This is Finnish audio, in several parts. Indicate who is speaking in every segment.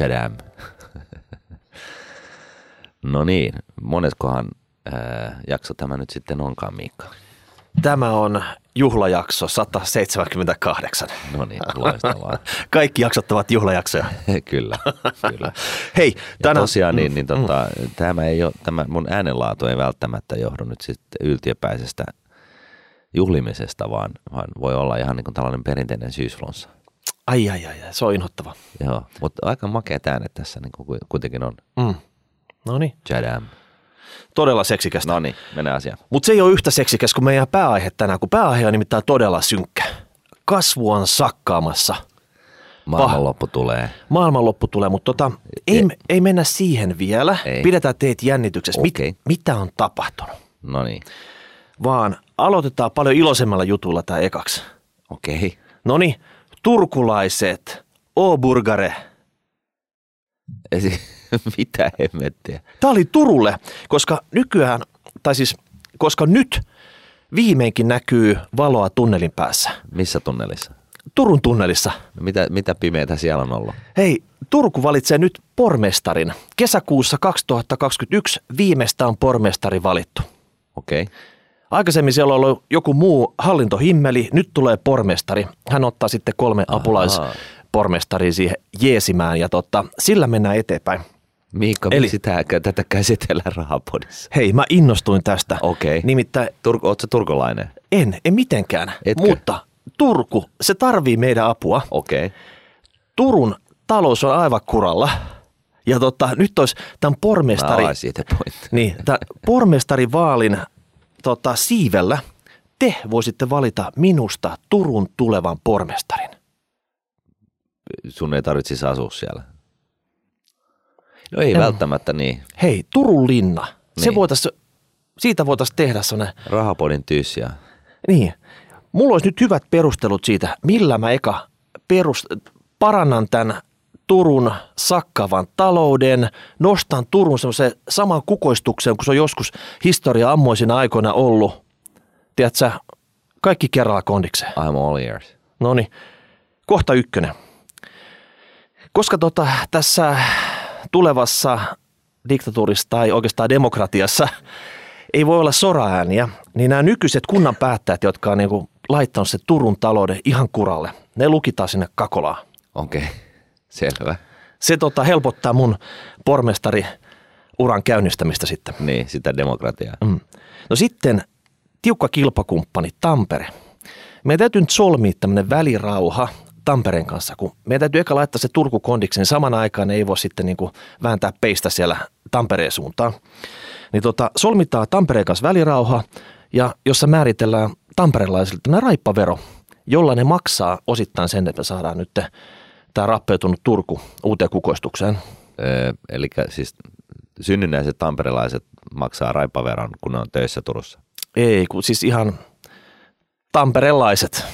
Speaker 1: Chadam. no niin, moneskohan ää, jakso tämä nyt sitten onkaan, Miikka?
Speaker 2: Tämä on juhlajakso 178.
Speaker 1: No niin, loistavaa.
Speaker 2: Kaikki jaksot ovat juhlajaksoja.
Speaker 1: kyllä, kyllä.
Speaker 2: Hei, tänään...
Speaker 1: tosiaan niin, niin tota, tämä, ei ole, tämä mun äänenlaatu ei välttämättä johdu nyt sitten yltiöpäisestä juhlimisesta, vaan, vaan voi olla ihan niin kuin tällainen perinteinen syysflonssa.
Speaker 2: Ai, ai, ai, se on inhottava.
Speaker 1: Joo, mutta aika makeat äänet tässä niin kuitenkin on.
Speaker 2: Mm. No niin,
Speaker 1: Chadam.
Speaker 2: todella seksikästä.
Speaker 1: No niin, mennään asiaan.
Speaker 2: Mutta se ei ole yhtä seksikäs kuin meidän pääaihe tänään, kun pääaihe on nimittäin todella synkkä. Kasvu on sakkaamassa.
Speaker 1: Maailmanloppu tulee.
Speaker 2: Maailmanloppu tulee, mutta tota, ei, ei mennä siihen vielä.
Speaker 1: Ei.
Speaker 2: Pidetään teet jännityksessä.
Speaker 1: Okei.
Speaker 2: mitä on tapahtunut?
Speaker 1: No niin,
Speaker 2: Vaan aloitetaan paljon iloisemmalla jutulla tämä ekaksi.
Speaker 1: okei.
Speaker 2: Noni, turkulaiset, O-burgare.
Speaker 1: Esi- Mitä hemmettiä?
Speaker 2: Tämä oli Turulle, koska nykyään, tai siis koska nyt viimeinkin näkyy valoa tunnelin päässä.
Speaker 1: Missä tunnelissa?
Speaker 2: Turun tunnelissa.
Speaker 1: No mitä, mitä pimeätä siellä on ollut?
Speaker 2: Hei, Turku valitsee nyt pormestarin. Kesäkuussa 2021 viimeistä on pormestari valittu.
Speaker 1: Okei. Okay.
Speaker 2: Aikaisemmin siellä on ollut joku muu hallintohimmeli, nyt tulee pormestari. Hän ottaa sitten kolme apulaispormestaria siihen jeesimään ja tota, sillä mennään eteenpäin.
Speaker 1: Miikka,
Speaker 2: Eli-
Speaker 1: sitä, tätä käsitellään rahapodissa?
Speaker 2: Hei, mä innostuin tästä.
Speaker 1: Okei.
Speaker 2: Nimittäin
Speaker 1: Turku, ootko turkolainen?
Speaker 2: en, en mitenkään,
Speaker 1: Etkö?
Speaker 2: mutta Turku, se tarvii meidän apua.
Speaker 1: Okei. Okay.
Speaker 2: Turun talous on aivan kuralla. Ja tota, nyt olisi tämän pormestari,
Speaker 1: Mä siitä pointti.
Speaker 2: niin, tämän pormestarivaalin tota, siivellä te voisitte valita minusta Turun tulevan pormestarin.
Speaker 1: Sun ei tarvitse siis asua siellä. No ei
Speaker 2: En-
Speaker 1: välttämättä niin.
Speaker 2: Hei, Turun linna. Se
Speaker 1: Niin.
Speaker 2: voitais, siitä voitaisiin tehdä sellainen,
Speaker 1: Rahapodin tyyssiä.
Speaker 2: niin. Mulla olisi nyt hyvät perustelut siitä, millä mä eka perust, parannan tämän Turun sakkavan talouden, nostan Turun semmoiseen samaan kukoistukseen, kun se on joskus historia ammoisina aikoina ollut. Tiedätkö, kaikki kerralla kondikseen.
Speaker 1: I'm all ears.
Speaker 2: No niin, kohta ykkönen. Koska tota, tässä tulevassa diktatuurissa tai oikeastaan demokratiassa ei voi olla soraääniä, niin nämä nykyiset kunnan päättäjät, jotka on niinku laittanut se Turun talouden ihan kuralle, ne lukitaan sinne kakolaan.
Speaker 1: Okei, okay. Selvä.
Speaker 2: Se tota, helpottaa mun pormestari uran käynnistämistä sitten.
Speaker 1: Niin, sitä demokratiaa.
Speaker 2: Mm. No sitten tiukka kilpakumppani Tampere. Meidän täytyy nyt solmia tämmöinen välirauha Tampereen kanssa, kun meidän täytyy eka laittaa se Turku kondiksi, niin saman aikaan ei voi sitten niin kuin vääntää peistä siellä Tampereen suuntaan. Niin tota, solmitaan Tampereen kanssa välirauha, ja jossa määritellään tamperelaisille tämmöinen raippavero, jolla ne maksaa osittain sen, että me saadaan nyt tämä rappeutunut Turku uuteen kukoistukseen.
Speaker 1: Öö, eli siis synnynnäiset tamperelaiset maksaa raipaveron, kun ne on töissä Turussa.
Speaker 2: Ei, kun siis ihan tamperelaiset.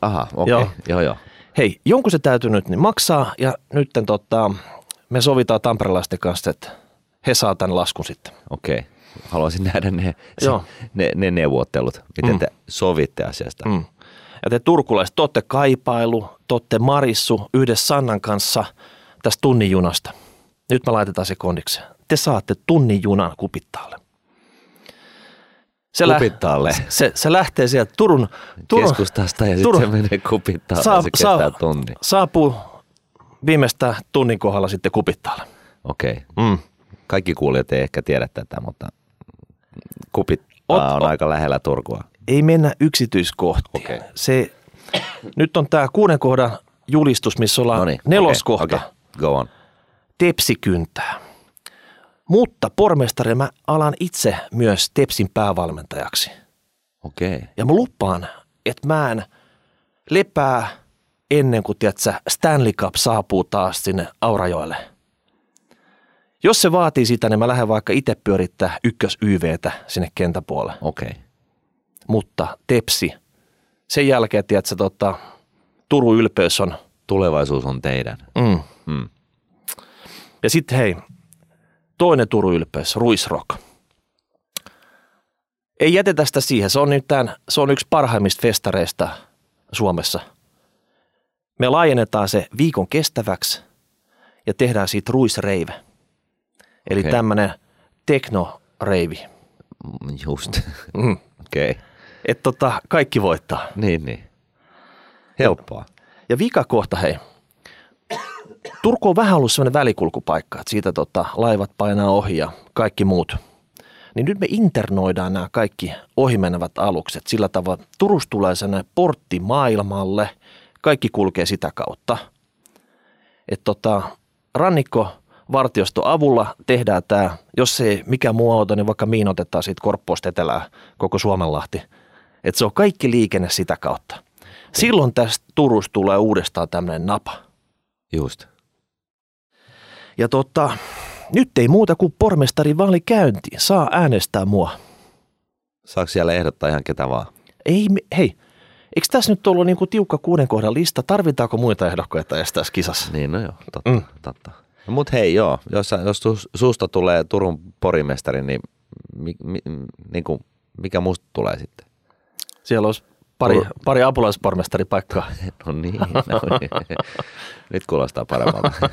Speaker 1: Aha, okei.
Speaker 2: Joo.
Speaker 1: Okay. Joo, joo.
Speaker 2: Hei, jonkun se täytyy nyt niin maksaa ja nyt tota, me sovitaan tamperelaisten kanssa, että he saa tämän laskun sitten.
Speaker 1: Okei. Okay. Haluaisin nähdä ne,
Speaker 2: Joo.
Speaker 1: ne, ne neuvottelut, miten
Speaker 2: Mm.
Speaker 1: te sovitte asiasta.
Speaker 2: Mm. Ja te turkulaiset, te olette kaipailu, te olette marissu yhdessä Sannan kanssa tästä tunnin junasta. Nyt me laitetaan se kondikseen. Te saatte tunnin junan kupittaalle. Se,
Speaker 1: Kupittaalle?
Speaker 2: se, se lähtee sieltä Turun, Turun
Speaker 1: Keskustasta ja
Speaker 2: Turun-
Speaker 1: sitten se menee kupittaalle,
Speaker 2: Saa-
Speaker 1: se kestää
Speaker 2: saa-
Speaker 1: tunni.
Speaker 2: saapuu viimeistä tunnin kohdalla sitten kupittaalle.
Speaker 1: Okei.
Speaker 2: Mm.
Speaker 1: Kaikki kuulijat ei ehkä tiedä tätä, mutta kupittaa
Speaker 2: Ot-
Speaker 1: on
Speaker 2: ot-
Speaker 1: aika lähellä Turkua.
Speaker 2: Ei mennä yksityiskohtiin.
Speaker 1: Okei.
Speaker 2: Se, nyt on tämä kuuden kohdan julistus, missä ollaan
Speaker 1: Noniin,
Speaker 2: neloskohta.
Speaker 1: okei, okei. Go on.
Speaker 2: Tepsi kyntää. Mutta pormestari mä alan itse myös Tepsin päävalmentajaksi.
Speaker 1: Okei.
Speaker 2: Ja mä lupaan, että mä en lepää ennen kuin tiedätkö, Stanley Cup saapuu taas sinne Aurajoelle. Jos se vaatii sitä, niin mä lähden vaikka itse pyörittää ykkös YVtä sinne kentäpuolelle.
Speaker 1: Okei.
Speaker 2: Mutta Tepsi, sen jälkeen, tiedätkö, tota, Turun ylpeys on.
Speaker 1: Tulevaisuus on teidän.
Speaker 2: Mm.
Speaker 1: Mm.
Speaker 2: Ja sitten hei, toinen Turun ylpeys, Ruisrock. Ei jätetä sitä siihen, se on, nyt tämän, se on yksi parhaimmista festareista Suomessa. Me laajennetaan se viikon kestäväksi ja tehdään siitä ruisreive. Eli
Speaker 1: Okei.
Speaker 2: tämmöinen teknoreivi.
Speaker 1: Mm, Just.
Speaker 2: Mm.
Speaker 1: Okei. Okay.
Speaker 2: Että tota, kaikki voittaa.
Speaker 1: Niin, niin. Helppoa.
Speaker 2: Ja vika kohta, hei. Turku on vähän ollut sellainen välikulkupaikka, että siitä tota, laivat painaa ohi ja kaikki muut. Niin nyt me internoidaan nämä kaikki ohimenevät alukset sillä tavalla, että Turusta tulee sellainen portti maailmalle, kaikki kulkee sitä kautta. Että tota, rannikko vartiosto avulla tehdään tämä, jos ei mikä muu auto, niin vaikka miinotetaan siitä Korppoosta etelää koko Suomenlahti. Että se on kaikki liikenne sitä kautta. Silloin tästä Turusta tulee uudestaan tämmöinen napa.
Speaker 1: Just.
Speaker 2: Ja tota, nyt ei muuta kuin pormestarin vaali käyntiin. Saa äänestää mua.
Speaker 1: Saako siellä ehdottaa ihan ketä vaan?
Speaker 2: Ei, hei, eikö tässä nyt ollut niinku tiukka kuuden kohdan lista? Tarvitaanko muita ehdokkaita edes tässä kisassa?
Speaker 1: Niin, no joo, totta.
Speaker 2: Mm.
Speaker 1: Totta. No, Mutta hei joo, jos, jos susta tulee Turun porimestari, niin, mi, mi, niin kuin, mikä musta tulee sitten?
Speaker 2: Siellä olisi pari, pari apulaispormestaripaikkaa.
Speaker 1: No niin, no niin. nyt kuulostaa paremmalta.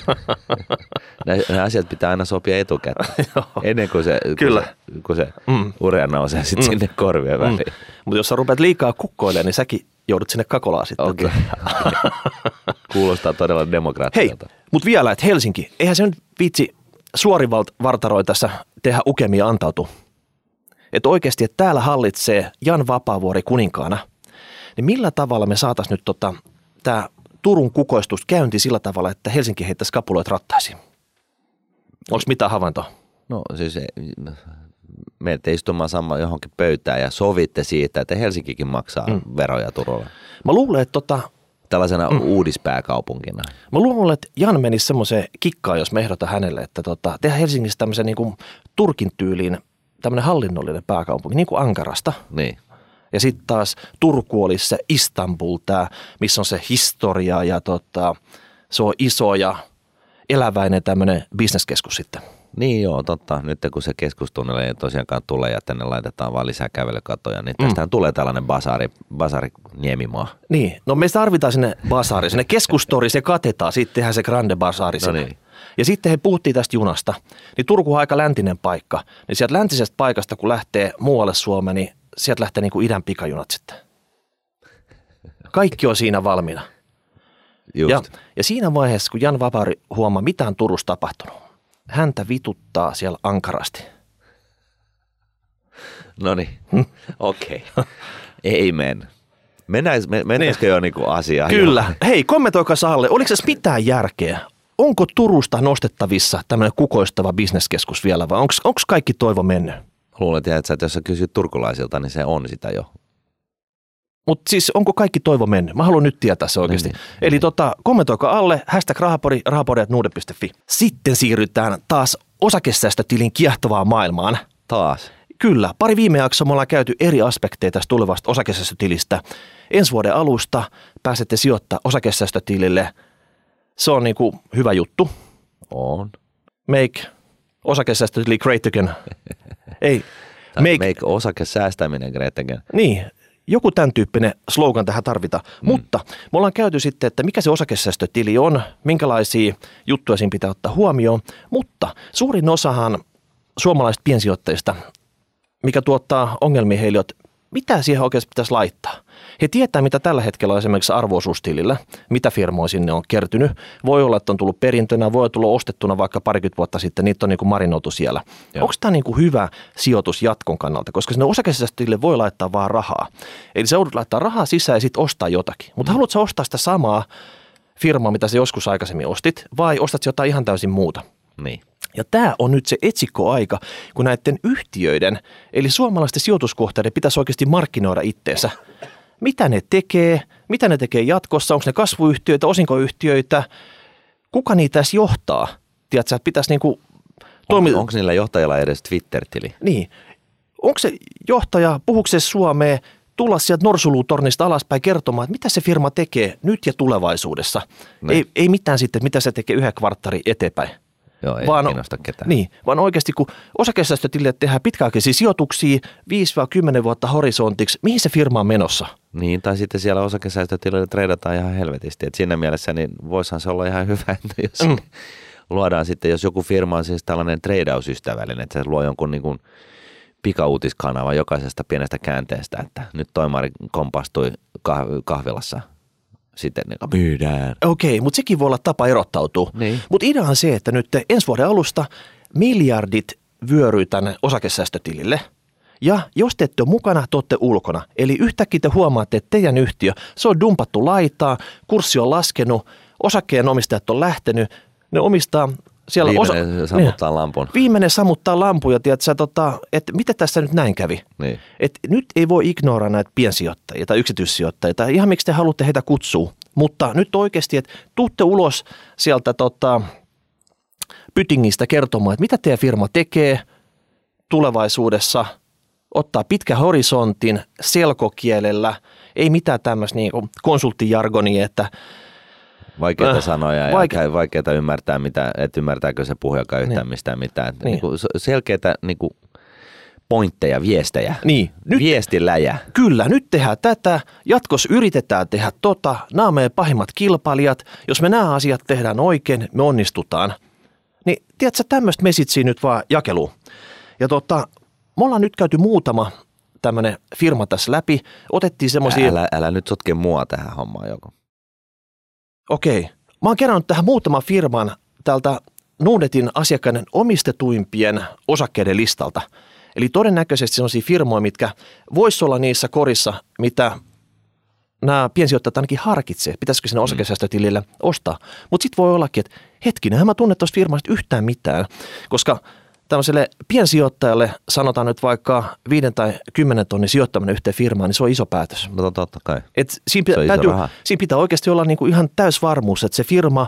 Speaker 1: Nämä, asiat pitää aina sopia etukäteen, ennen kuin se,
Speaker 2: Kyllä.
Speaker 1: kun se, kun se
Speaker 2: Mm.
Speaker 1: urea nousee sitten
Speaker 2: Mm.
Speaker 1: sinne korvien väliin.
Speaker 2: Mutta jos sä rupeat liikaa kukkoilemaan, niin säkin joudut sinne kakolaan sitten.
Speaker 1: Okei. Kuulostaa todella
Speaker 2: Hei,
Speaker 1: demokraattiselta.
Speaker 2: mutta vielä, että Helsinki, eihän se nyt viitsi suorivartaroi tässä tehdä ukemia antautu. Että oikeasti, että täällä hallitsee Jan Vapaavuori kuninkaana, niin millä tavalla me saataisiin nyt tota, tämä Turun kukoistus käynti sillä tavalla, että Helsinki heittäisi kapuloit rattaisiin? Onko mitään havaintoa?
Speaker 1: No siis menette istumaan sama johonkin pöytään ja sovitte siitä, että Helsinkikin maksaa mm. veroja Turulle.
Speaker 2: Mä luulen, että tota,
Speaker 1: Tällaisena mm. uudispääkaupunkina.
Speaker 2: Mä luulen, että Jan menisi semmoiseen kikkaan, jos me ehdotan hänelle, että tota, tehdään Helsingistä tämmöisen niin kuin Turkin tyyliin tämmöinen hallinnollinen pääkaupunki, niin kuin Ankarasta.
Speaker 1: Niin.
Speaker 2: Ja sitten taas Turku olisi se Istanbul, tää, missä on se historia ja tota, se on iso ja eläväinen tämmöinen bisneskeskus sitten.
Speaker 1: Niin joo, totta. Nyt kun se keskustunneli ei tosiaankaan tule ja tänne laitetaan vaan lisää kävelykatoja, niin tästähän mm. tulee tällainen basari, basari Niemimaa.
Speaker 2: Niin, no me tarvitaan sinne basaari, sinne keskustori, se katetaan, sitten tehdään se grande basaari
Speaker 1: No niin.
Speaker 2: Ja sitten he puhuttiin tästä junasta, niin Turku on aika läntinen paikka, niin sieltä läntisestä paikasta kun lähtee muualle Suomeen, niin sieltä lähtee niin kuin idän pikajunat sitten. Kaikki on siinä valmiina.
Speaker 1: Just.
Speaker 2: Ja, ja siinä vaiheessa, kun Jan Vapaari huomaa, mitä on Turussa tapahtunut, häntä vituttaa siellä ankarasti.
Speaker 1: No niin, okei. Amen. Mennään, me, mennäisikö jo niinku asiaan?
Speaker 2: Kyllä. Hei, kommentoikaa alle, oliko tässä mitään järkeä? Onko Turusta nostettavissa tämmöinen kukoistava bisneskeskus vielä vai onko kaikki toivo mennyt?
Speaker 1: Luulen, että että jos sä kysyt turkulaisilta, niin se on sitä jo.
Speaker 2: Mutta siis onko kaikki toivo mennyt? Mä haluan nyt tietää se oikeasti.
Speaker 1: Niin,
Speaker 2: Eli tota, kommentoikaa alle, hashtag rahapori, rahapori.nuude.fi. Sitten siirrytään taas osakesäästötilin kiehtovaan maailmaan.
Speaker 1: Taas.
Speaker 2: Kyllä, pari viime jaksoa me ollaan käyty eri aspekteja tästä tulevasta osakesäästötilistä. Ensi vuoden alusta pääsette sijoittaa osakesäästötilille. Se on niinku hyvä juttu.
Speaker 1: On.
Speaker 2: Make osakesäästötili great again. Ei, make,
Speaker 1: make osake säästäminen great again.
Speaker 2: niin, joku tämän tyyppinen slogan tähän tarvitaan. Mm. Mutta me ollaan käyty sitten, että mikä se osakesäästötili on, minkälaisia juttuja siinä pitää ottaa huomioon. Mutta suurin osahan suomalaisista piensijoittajista, mikä tuottaa ongelmia heille, että mitä siihen oikeasti pitäisi laittaa. He tietää, mitä tällä hetkellä on esimerkiksi arvoisuustilillä, mitä firmoja sinne on kertynyt. Voi olla, että on tullut perintönä, voi tulla ostettuna vaikka parikymmentä vuotta sitten, niitä on niin kuin marinoitu siellä.
Speaker 1: Joo.
Speaker 2: Onko tämä niin kuin hyvä sijoitus jatkon kannalta, koska sinne osakesäästötilille voi laittaa vaan rahaa. Eli sä joudut laittaa rahaa sisään ja sitten ostaa jotakin. Mutta mm. haluatko ostaa sitä samaa firmaa, mitä sä joskus aikaisemmin ostit, vai ostat jotain ihan täysin muuta?
Speaker 1: Niin.
Speaker 2: Ja tämä on nyt se etsikkoaika, kun näiden yhtiöiden, eli suomalaisten sijoituskohteiden pitäisi oikeasti markkinoida itteensä. Mitä ne tekee, mitä ne tekee jatkossa, onko ne kasvuyhtiöitä, osinkoyhtiöitä, kuka niitä edes johtaa? Tiedätkö, että pitäisi niinku
Speaker 1: On,
Speaker 2: toimi-
Speaker 1: onko niillä johtajilla edes Twitter-tili?
Speaker 2: Niin. Onko se johtaja, puhuuko se Suomeen, tulla sieltä norsulutornista alaspäin kertomaan, että mitä se firma tekee nyt ja tulevaisuudessa.
Speaker 1: Niin.
Speaker 2: Ei, ei mitään sitten, mitä se tekee yhden kvarttari eteenpäin.
Speaker 1: Joo, ei
Speaker 2: Vaan-
Speaker 1: kiinnosta ketään.
Speaker 2: Niin, vaan oikeasti kun osakesäästötilille tehdään pitkäaikaisia sijoituksia 5-10 vuotta horisontiksi, mihin se firma on menossa?
Speaker 1: Niin, tai sitten siellä osakesäästötilillä treidataan ihan helvetisti. Et siinä mielessä niin voisihan se olla ihan hyvä, että jos
Speaker 2: Mm.
Speaker 1: luodaan sitten, jos joku firma on siis tällainen treidausystävällinen, että se luo jonkun niin kuin pikauutiskanava jokaisesta pienestä käänteestä, että nyt toimari kompastui kah- kahvilassa sitten niin myydään.
Speaker 2: Okei, mutta sekin voi olla tapa erottautua.
Speaker 1: Niin.
Speaker 2: Mutta idea on se, että nyt ensi vuoden alusta miljardit vyöryy tänne osakesäästötilille. Ja jos te ette ole mukana, te olette ulkona. Eli yhtäkkiä te huomaatte, että teidän yhtiö, se on dumpattu laitaa, kurssi on laskenut, osakkeen omistajat on lähtenyt, ne omistaa siellä
Speaker 1: Viimeinen
Speaker 2: osa-
Speaker 1: sammuttaa
Speaker 2: niin.
Speaker 1: lampun.
Speaker 2: Viimeinen sammuttaa lampuja, tiedätkö, tota, että mitä tässä nyt näin kävi.
Speaker 1: Niin.
Speaker 2: Et nyt ei voi ignoraa näitä piensijoittajia tai yksityissijoittajia tai ihan miksi te haluatte heitä kutsua. Mutta nyt oikeasti, että tuutte ulos sieltä tota, pytingistä kertomaan, että mitä teidän firma tekee tulevaisuudessa, ottaa pitkä horisontin selkokielellä, ei mitään tämmöistä niin konsulttijargonia, että
Speaker 1: Vaikeita
Speaker 2: Äh,
Speaker 1: sanoja ja
Speaker 2: vaike-
Speaker 1: vaike- vaikeita ymmärtää, mitä, että ymmärtääkö se puhujakaan yhtään
Speaker 2: Niin.
Speaker 1: mistään mitään.
Speaker 2: Niin.
Speaker 1: Niin kuin selkeitä niin kuin pointteja, viestejä.
Speaker 2: niin, nyt
Speaker 1: Viestiläjä.
Speaker 2: Kyllä, nyt tehdään tätä, jatkossa yritetään tehdä tota, nämä on meidän pahimmat kilpailijat, jos me nämä asiat tehdään oikein, me onnistutaan. Niin tiedätkö, tämmöistä mesitsiä nyt vaan jakeluun. Ja tota, me ollaan nyt käyty muutama tämmöinen firma tässä läpi, otettiin semmoisia,
Speaker 1: Älä, älä nyt sotke mua tähän hommaan joko.
Speaker 2: Okei, mä oon kerännyt tähän muutaman firman tältä Nuudetin asiakkaiden omistetuimpien osakkeiden listalta. Eli todennäköisesti sellaisia firmoja, mitkä vois olla niissä korissa, mitä nämä piensijoittajat ainakin harkitsee, pitäisikö sinne osakesäästötilille ostaa. Mutta sitten voi ollakin, että hetkinen, en mä tunne tuosta firmasta yhtään mitään, koska tämmöiselle piensijoittajalle sanotaan nyt vaikka viiden tai kymmenen tonnin sijoittaminen yhteen firmaan, niin se on iso päätös.
Speaker 1: No totta kai.
Speaker 2: Et siinä,
Speaker 1: iso
Speaker 2: täytyy, siinä pitää oikeasti olla niinku ihan täysvarmuus, että se firma,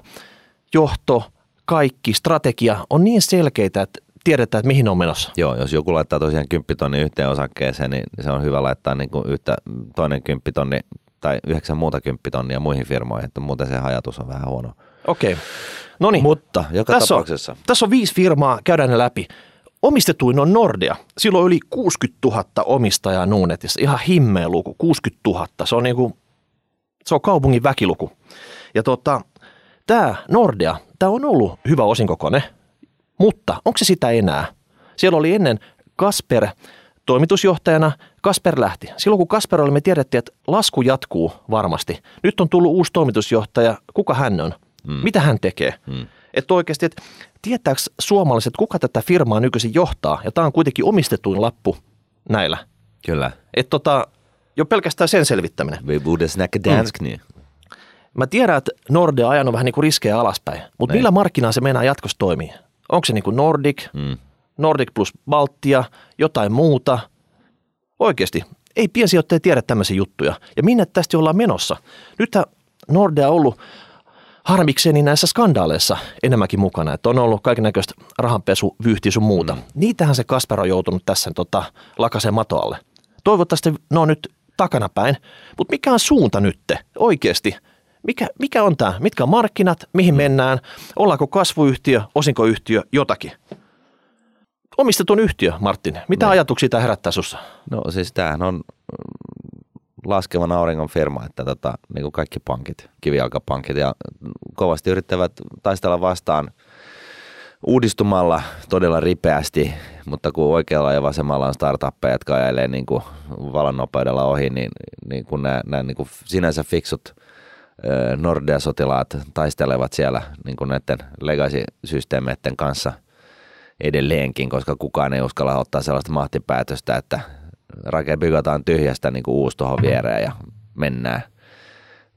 Speaker 2: johto, kaikki, strategia on niin selkeitä, että tiedetään, että mihin on menossa.
Speaker 1: Joo, jos joku laittaa tosiaan kymppitonni yhteen osakkeeseen, niin se on hyvä laittaa niin kuin yhtä, toinen kymppitonni tai yhdeksän muuta kymppitonnia muihin firmoihin, että muuten se ajatus on vähän huono.
Speaker 2: Okei. No niin.
Speaker 1: Mutta joka
Speaker 2: tässä
Speaker 1: tapauksessa.
Speaker 2: On, tässä on viisi firmaa, käydään ne läpi. Omistetuin on Nordea. Sillä on yli 60 000 omistajaa Nuunetissa. Ihan himmeä luku, 60 000. Se on, niinku, se on kaupungin väkiluku. Ja tota, tämä Nordea, tämä on ollut hyvä osinkokone, mutta onko se sitä enää? Siellä oli ennen Kasper toimitusjohtajana. Kasper lähti. Silloin kun Kasper oli, me tiedettiin, että lasku jatkuu varmasti. Nyt on tullut uusi toimitusjohtaja. Kuka hän on? Mm. Mitä hän tekee? Mm. Että oikeasti, että tietääkö suomalaiset, kuka tätä firmaa nykyisin johtaa? Ja tämä on kuitenkin omistetuin lappu näillä.
Speaker 1: Kyllä.
Speaker 2: Että tota, jo pelkästään sen selvittäminen.
Speaker 1: Vi borde snacka dansk mm.
Speaker 2: Mä tiedän, että Nordea on ajanut vähän niin kuin riskejä alaspäin, mutta
Speaker 1: Niin.
Speaker 2: millä markkinaa se meinaa jatkossa toimii? Onko se niin kuin Nordic,
Speaker 1: Mm.
Speaker 2: Nordic plus Baltia, jotain muuta? Oikeasti, ei piensijoittaja tiedä tämmöisiä juttuja. Ja minne tästä ollaan menossa? Nyt Nordea on ollut harmikseni näissä skandaaleissa enemmänkin mukana, että on ollut kaikennäköistä rahanpesu, vyyhti sun muuta. Mm. Niitähän se Kasper on joutunut tässä tota, lakaseen matoalle. Toivottavasti ne on nyt takanapäin, mutta mikä on suunta nytte oikeasti? Mikä, mikä on tämä? Mitkä on markkinat? Mihin mennään? Ollaanko kasvuyhtiö, osinkoyhtiö, jotakin? Omistetun yhtiö, Martin. Mitä
Speaker 1: Niin.
Speaker 2: ajatuksia tämä herättää sussa?
Speaker 1: No siis tämähän on mm, laskevan auringon firma, että tota, niin kuin kaikki pankit, kivijalkapankit ja kovasti yrittävät taistella vastaan uudistumalla todella ripeästi, mutta kun oikealla ja vasemmalla on startuppeja, jotka ajelee niin kuin valon nopeudella ohi, niin, niin kun nämä, nämä niin kuin sinänsä fiksut Nordea-sotilaat taistelevat siellä niin kuin näiden legacy-systeemeiden kanssa edelleenkin, koska kukaan ei uskalla ottaa sellaista mahtipäätöstä, että rake bygataan tyhjästä niin kuin uusi tuohon viereen ja mennään.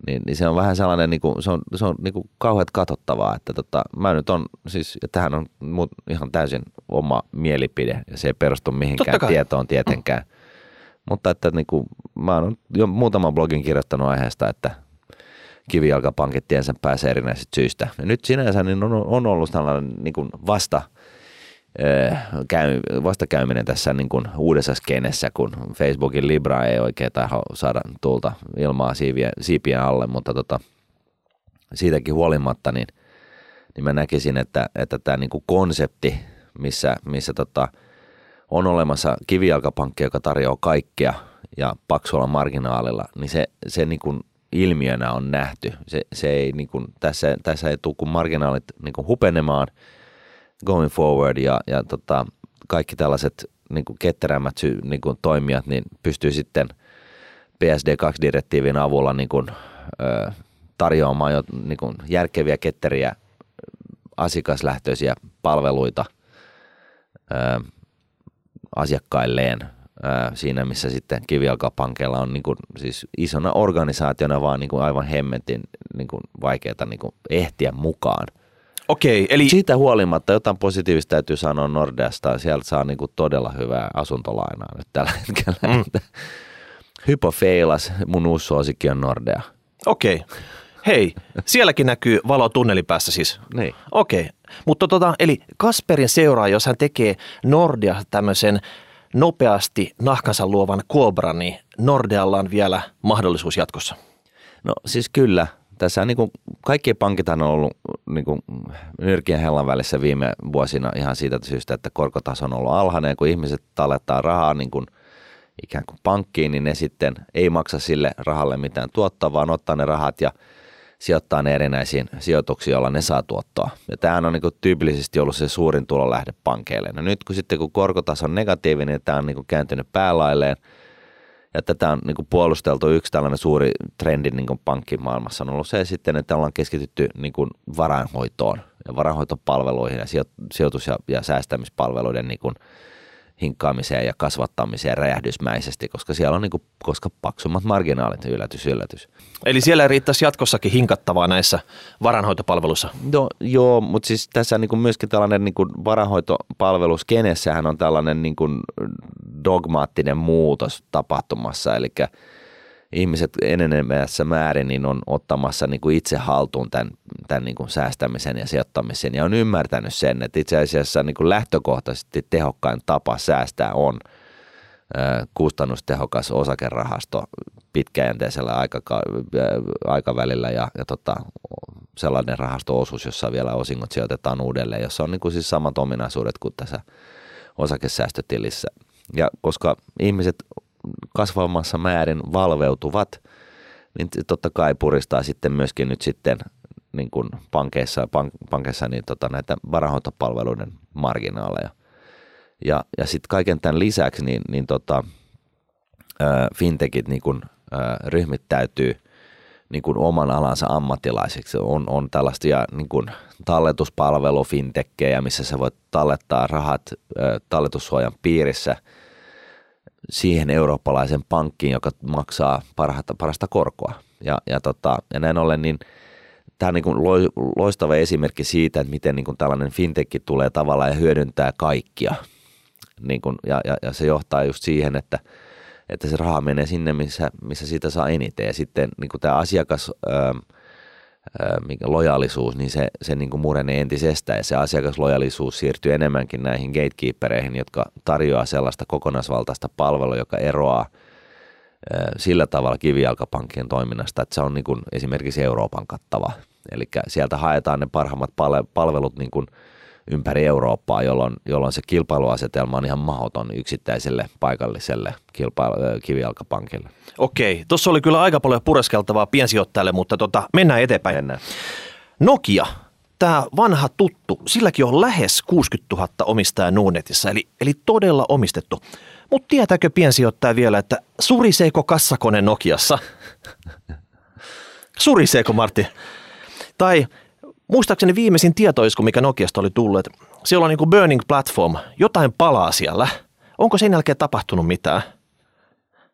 Speaker 1: Niin, niin se on vähän sellainen, niin kuin, se on, se on niin kuin kauheat katsottavaa, että tota, mä nyt on, siis ja tähän on mut ihan täysin oma mielipide ja se ei perustu mihinkään tietoon tietenkään. Mutta että niin kuin, mä oon jo muutaman blogin kirjoittanut aiheesta, että kivijalkapankit tiensä pääsee erinäisistä syistä. Ja nyt sinänsä niin on, on ollut tällainen niin kuin vasta, käy, vastakäyminen tässä niin kuin uudessa skenessä, kun Facebookin Libra ei oikein taho saada tulta ilmaa siipien alle, mutta tota, siitäkin huolimatta, niin, niin mä näkisin, että, että tämä niin kuin konsepti, missä, missä tota, on olemassa kivijalkapankki, joka tarjoaa kaikkea ja paksulla marginaalilla, niin se, se niin kuin ilmiönä on nähty. Se, se ei, niin kuin, tässä, tässä ei tule kuin marginaalit niin kuin hupenemaan going forward ja, ja tota, kaikki tällaiset niin kuin ketterämmät sy, niin kuin toimijat niin pystyy sitten PSD2-direktiivin avulla niin kuin, ö, tarjoamaan jo niin kuin järkeviä, ketteriä, asiakaslähtöisiä palveluita ö, asiakkailleen – siinä, missä sitten kivijalkapankeilla on niin kuin, siis isona organisaationa vaan niin kuin aivan hemmetin niin vaikeaa niin ehtiä mukaan.
Speaker 2: Okei, eli...
Speaker 1: Siitä huolimatta jotain positiivista täytyy sanoa Nordeasta. Sieltä saa niin kuin todella hyvää asuntolainaa nyt tällä hetkellä. Mm. Hypo feilas, mun uusi suosikki on Nordea.
Speaker 2: Okei. Hei, sielläkin näkyy valo tunnelin päässä siis.
Speaker 1: Niin.
Speaker 2: Okei, mutta tota, eli Kasperin seuraa, jos hän tekee Nordea tämmöisen nopeasti nahkansa luovan Cobran, niin Nordealla on vielä mahdollisuus jatkossa?
Speaker 1: No siis kyllä. Tässä niin kuin, kaikki pankit on ollut niin kuin, nyrkien hellan välissä viime vuosina ihan siitä syystä, että korkotaso on ollut alhainen. Kun ihmiset tallettaa rahaa niin kuin, ikään kuin pankkiin, niin ne sitten ei maksa sille rahalle mitään tuottoa, vaan ottaa ne rahat ja – sijoittaa ne erinäisiin sijoituksiin, joilla ne saa tuottoa. Ja tämähän on niin kuin tyypillisesti ollut se suurin tulolähde pankeille. No nyt kun sitten kun korkotaso on negatiivinen, niin tämä on niin kuin kääntynyt päälailleen. Ja tätä on niin kuin puolusteltu yksi tällainen suuri trendi niin kuin pankkimaailmassa on ollut se sitten, että ollaan keskitytty niin kuin varainhoitoon ja varainhoitopalveluihin ja sijoitus- ja, säästämispalveluiden niin kuin – hinkkaamiseen ja kasvattamiseen räjähdysmäisesti, koska siellä on niin kuin, koska paksummat marginaalit, yllätys, yllätys.
Speaker 2: Eli siellä riittäisi jatkossakin hinkattavaa näissä varanhoitopalveluissa?
Speaker 1: No, joo, mutta siis tässä niin kuin myöskin tällainen niin kuin varanhoitopalveluskenessähän on tällainen niin kuin dogmaattinen muutos tapahtumassa, eli ihmiset enenemässä määrin niin on ottamassa niin kuin itse haltuun tämän, tämän niin kuin säästämisen ja sijoittamisen ja on ymmärtänyt sen, että itse asiassa niin kuin lähtökohtaisesti tehokkain tapa säästää on kustannustehokas osakerahasto pitkäjänteisellä aikavälillä ja, ja tota, sellainen rahastoosuus, jossa vielä osingot sijoitetaan uudelleen, jossa on niin kuin siis samat ominaisuudet kuin tässä osakesäästötilissä. Ja koska ihmiset kasvamassa määrin valveutuvat, niin totta kai puristaa sitten myöskin nyt sitten niin kuin pankeissa, pank, pankeissa niin tota näitä varahoitopalveluiden marginaaleja. Ja, ja sitten kaiken tämän lisäksi niin, niin tota, ää, fintechit niin kuin, ää, ryhmittäytyy niin kuin oman alansa ammattilaisiksi. On, on tällaisia niin kuin talletuspalvelu fintekkejä, missä sä voit tallettaa rahat ää, talletussuojan piirissä – siihen eurooppalaisen pankkiin, joka maksaa parhaata, parasta korkoa. Ja, ja, tota, ja näin ollen niin tämä on niin loistava esimerkki siitä, että miten niin kuin tällainen fintech tulee tavallaan ja hyödyntää kaikkia. Niin kuin, ja, ja, ja se johtaa just siihen, että, että se raha menee sinne, missä, missä siitä saa eniten. Ja sitten niin kuin tämä asiakas... Öö, lojaalisuus, niin se, se niin kuin murenee entisestään ja se asiakaslojallisuus siirtyy enemmänkin näihin gatekeepereihin, jotka tarjoaa sellaista kokonaisvaltaista palvelua, joka eroaa sillä tavalla kivijalkapankkien toiminnasta, että se on niin kuin esimerkiksi Euroopan kattava. Eli sieltä haetaan ne parhaimmat palvelut niin kuin – ympäri Eurooppaa, jolloin, jolloin se kilpailuasetelma on ihan mahdoton yksittäiselle paikalliselle kilpailu, kivijalkapankille.
Speaker 2: Okei, tuossa oli kyllä aika paljon pureskeltavaa piensijoittajalle, mutta tota, mennään eteenpäin.
Speaker 1: Mennään.
Speaker 2: Nokia, tämä vanha tuttu, silläkin on lähes 60 000 omistajaa Nuunetissa, eli, eli todella omistettu. Mutta tietääkö piensijoittaja vielä, että suriseeko kassakone Nokiassa? Suriseeko Martti? Tai Muistaakseni viimeisin tietoisku, mikä Nokiasta oli tullut, että siellä on niin kuin burning platform, jotain palaa siellä. Onko sen jälkeen tapahtunut mitään?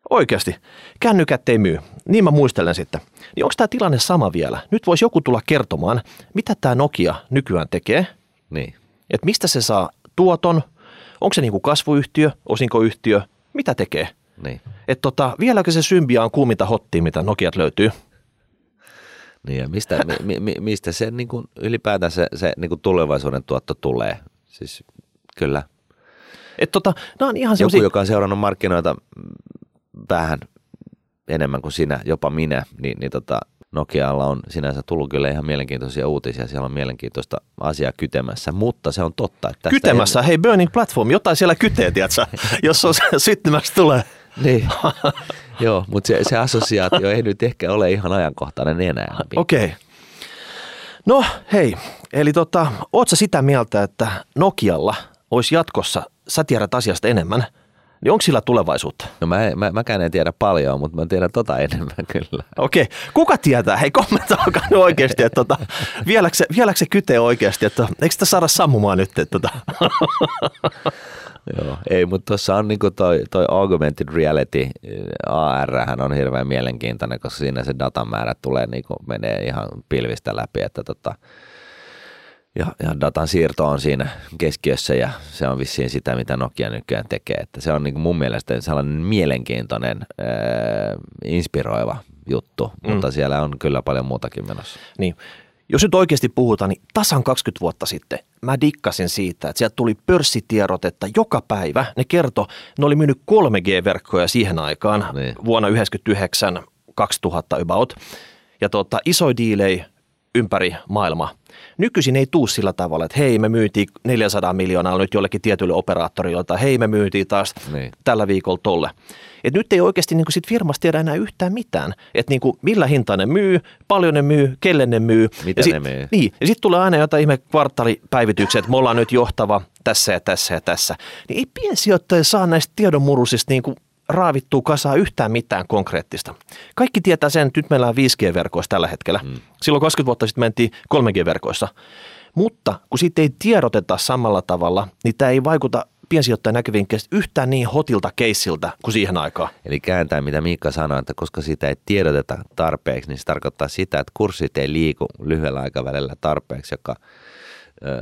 Speaker 2: Oikeasti. Kännykät ei myy. Niin mä muistelen sitten. Niin onko tämä tilanne sama vielä? Nyt voisi joku tulla kertomaan, mitä tämä Nokia nykyään tekee.
Speaker 1: Niin.
Speaker 2: Että mistä se saa tuoton? Onko se niin kuin kasvuyhtiö, osinkoyhtiö? Mitä tekee?
Speaker 1: Niin.
Speaker 2: Että tota, vieläkö se symbia on kuuminta hottia, mitä Nokiat löytyy?
Speaker 1: Niin ja mistä, mi, mi, mistä se niin kuin ylipäätään se, se niin kuin tulevaisuuden tuotto tulee? Siis kyllä.
Speaker 2: Et tota, nämä on ihan
Speaker 1: Joku,
Speaker 2: semmosia...
Speaker 1: joka on seurannut markkinoita vähän enemmän kuin sinä, jopa minä, niin, niin tota, Nokialla on sinänsä tullut kyllä ihan mielenkiintoisia uutisia. Siellä on mielenkiintoista asiaa kytemässä, mutta se on totta. Että
Speaker 2: kytemässä? Ei... Hei, Burning Platform, jotain siellä kytee, tiedätkö? jos on syttymässä tulee.
Speaker 1: Niin. Joo, mutta se, se assosiaatio ei nyt ehkä ole ihan ajankohtainen enää.
Speaker 2: Okei. Okay. No hei, eli tota, oot sä sitä mieltä, että Nokialla olisi jatkossa, sä tiedät asiasta enemmän, niin onko sillä tulevaisuutta?
Speaker 1: No mä, mä, mäkään en tiedä paljon, mutta mä tiedän tota enemmän kyllä.
Speaker 2: Okei, okay. kuka tietää? Hei kommentoikaa oikeasti, että tota, vieläkö, se, vieläkö se kyte oikeasti, että eikö sitä saada sammumaan nyt? Että, tota.
Speaker 1: Joo, ei, mutta tuossa on niinku toi, toi augmented reality, AR on hirveän mielenkiintoinen, koska siinä se datamäärä tulee niinku, menee ihan pilvistä läpi, että tota, ja, ja datan siirto on siinä keskiössä ja se on vissiin sitä, mitä Nokia nykyään tekee. Että se on niin kuin mun mielestä sellainen mielenkiintoinen, ää, inspiroiva juttu, mm. mutta siellä on kyllä paljon muutakin menossa.
Speaker 2: Niin. Jos nyt oikeasti puhutaan, niin tasan 20 vuotta sitten mä dikkasin siitä, että sieltä tuli pörssitiedotetta joka päivä. Ne kerto, ne oli myynyt 3G-verkkoja siihen aikaan niin. vuonna 1999 2000 about. Ja tota, iso diilei ympäri maailmaa. Nykyisin ei tuu sillä tavalla, että hei me myytiin 400 miljoonaa nyt jollekin tietylle operaattorille tai hei me myytiin taas niin. tällä viikolla tolle. Et nyt ei oikeasti niin sit firmasta tiedä enää yhtään mitään, että niin millä hinta ne myy, paljon ne myy, kelle ne myy.
Speaker 1: Mitä
Speaker 2: ja
Speaker 1: ne myy.
Speaker 2: Niin, ja sitten tulee aina jotain ihme kvartaalipäivityksiä, että me ollaan nyt johtava tässä ja tässä ja tässä. Niin ei piensijoittaja saa näistä tiedonmurusista niin kuin raavittuu kasaan yhtään mitään konkreettista. Kaikki tietää sen, että nyt meillä on 5G-verkoissa tällä hetkellä. Hmm. Silloin 20 vuotta sitten mentiin 3G-verkoissa. Mutta kun siitä ei tiedoteta samalla tavalla, niin tämä ei vaikuta piensijoittajan näkövinkkelistä yhtään niin hotilta keissiltä kuin siihen aikaan.
Speaker 1: Eli kääntää mitä Miikka sanoi, että koska sitä ei tiedoteta tarpeeksi, niin se tarkoittaa sitä, että kurssit ei liiku lyhyellä aikavälillä tarpeeksi, joka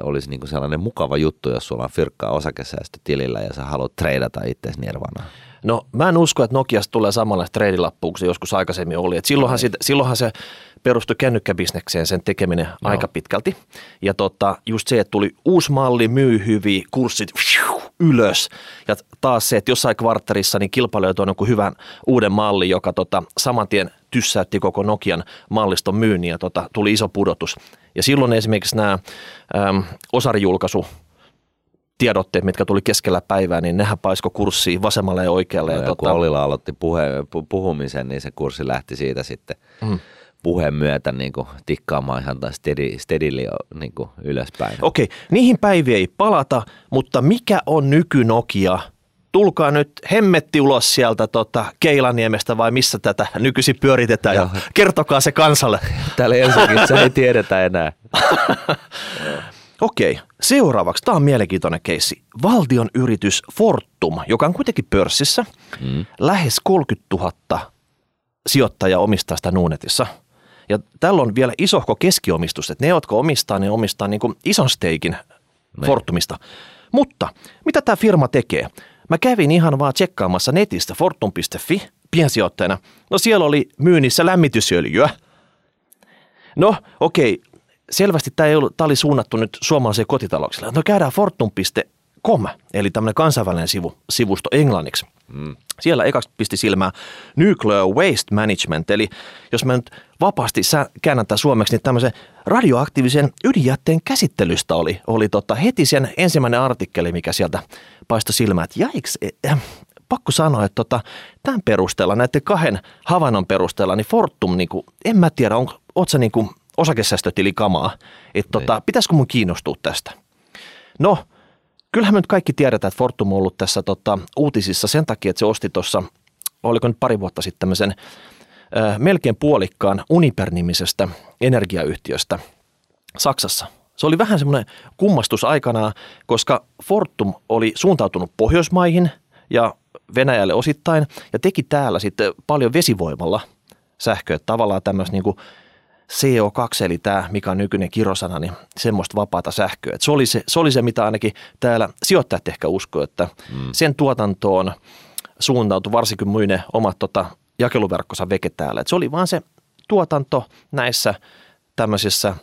Speaker 1: olisi niin kuin sellainen mukava juttu, jos sulla on fyrkkaa osakesäästötilillä ja sä haluat treidata itseäsi nirvanaan.
Speaker 2: No mä en usko, että Nokiasta tulee samanlaista treidilappuun kuin se joskus aikaisemmin oli. Et silloinhan, sit, silloinhan se perustui kännykkäbisnekseen sen tekeminen no. aika pitkälti. Ja tota, just se, että tuli uusi malli, myy hyvin, kurssit ylös. Ja taas se, että jossain kvartterissa niin kilpailijoita on joku hyvän uuden malli, joka tota, saman tien tyssäytti koko Nokian malliston myynnin ja tota, tuli iso pudotus. Ja silloin esimerkiksi nämä äm, osarijulkaisu tiedotteet, mitkä tuli keskellä päivää, niin nehän paisko kurssiin vasemmalle ja oikealle. No,
Speaker 1: ja,
Speaker 2: ja
Speaker 1: tota... kun Olila aloitti puhe, puhumisen, niin se kurssi lähti siitä sitten mm. puheen myötä niin kuin tikkaamaan ihan taas steady, steadily niin kuin ylöspäin.
Speaker 2: Okei, niihin päiviin ei palata, mutta mikä on nyky Nokia? Tulkaa nyt hemmetti ulos sieltä tota, Keilaniemestä vai missä tätä nykyisin pyöritetään Joo. ja kertokaa se kansalle.
Speaker 1: Täällä Helsingissä ei tiedetä enää.
Speaker 2: Okei, seuraavaksi, tämä on mielenkiintoinen keissi. Valtion yritys Fortum, joka on kuitenkin pörssissä, mm. lähes 30 000 sijoittajaa omistaa sitä Nuunetissa. Ja tällä on vielä isohko keskiomistus, että ne, jotka omistaa, ne omistaa niin kuin ison steikin ne. Niin. Fortumista. Mutta mitä tämä firma tekee? Mä kävin ihan vaan tsekkaamassa netistä fortum.fi piensijoittajana. No siellä oli myynnissä lämmitysöljyä. No okei, selvästi tämä, ei ollut, tämä oli suunnattu nyt suomalaisille kotitalouksille. No käydään fortum.com, eli tämmöinen kansainvälinen sivu, sivusto englanniksi. Mm. Siellä ekaksi pisti silmää Nuclear Waste Management, eli jos mä nyt vapaasti käännän tämän suomeksi, niin tämmöisen radioaktiivisen ydinjätteen käsittelystä oli, oli tota heti sen ensimmäinen artikkeli, mikä sieltä paistoi silmään, että jaiks, äh, pakko sanoa, että tota, tämän perusteella, näiden kahden havainnon perusteella, niin Fortum, niin kuin, en mä tiedä, on, oot sä niin kuin osakesäästötilikamaa, että tota, niin. pitäisikö mun kiinnostua tästä. No, kyllähän me nyt kaikki tiedetään, että Fortum on ollut tässä tota, uutisissa sen takia, että se osti tuossa, oliko nyt pari vuotta sitten tämmöisen äh, melkein puolikkaan Uniper-nimisestä energiayhtiöstä Saksassa. Se oli vähän semmoinen kummastus aikanaan, koska Fortum oli suuntautunut Pohjoismaihin ja Venäjälle osittain ja teki täällä sitten paljon vesivoimalla sähköä. Tavallaan tämmöistä niin kuin CO2, eli tämä, mikä on nykyinen kirosana, niin semmoista vapaata sähköä. Et se, oli se, se oli se, mitä ainakin täällä sijoittajat ehkä uskoo, että mm. sen tuotantoon suuntautui varsinkin myine omat tota, jakeluverkkonsa veke täällä. Et se oli vaan se tuotanto näissä tämmöisissä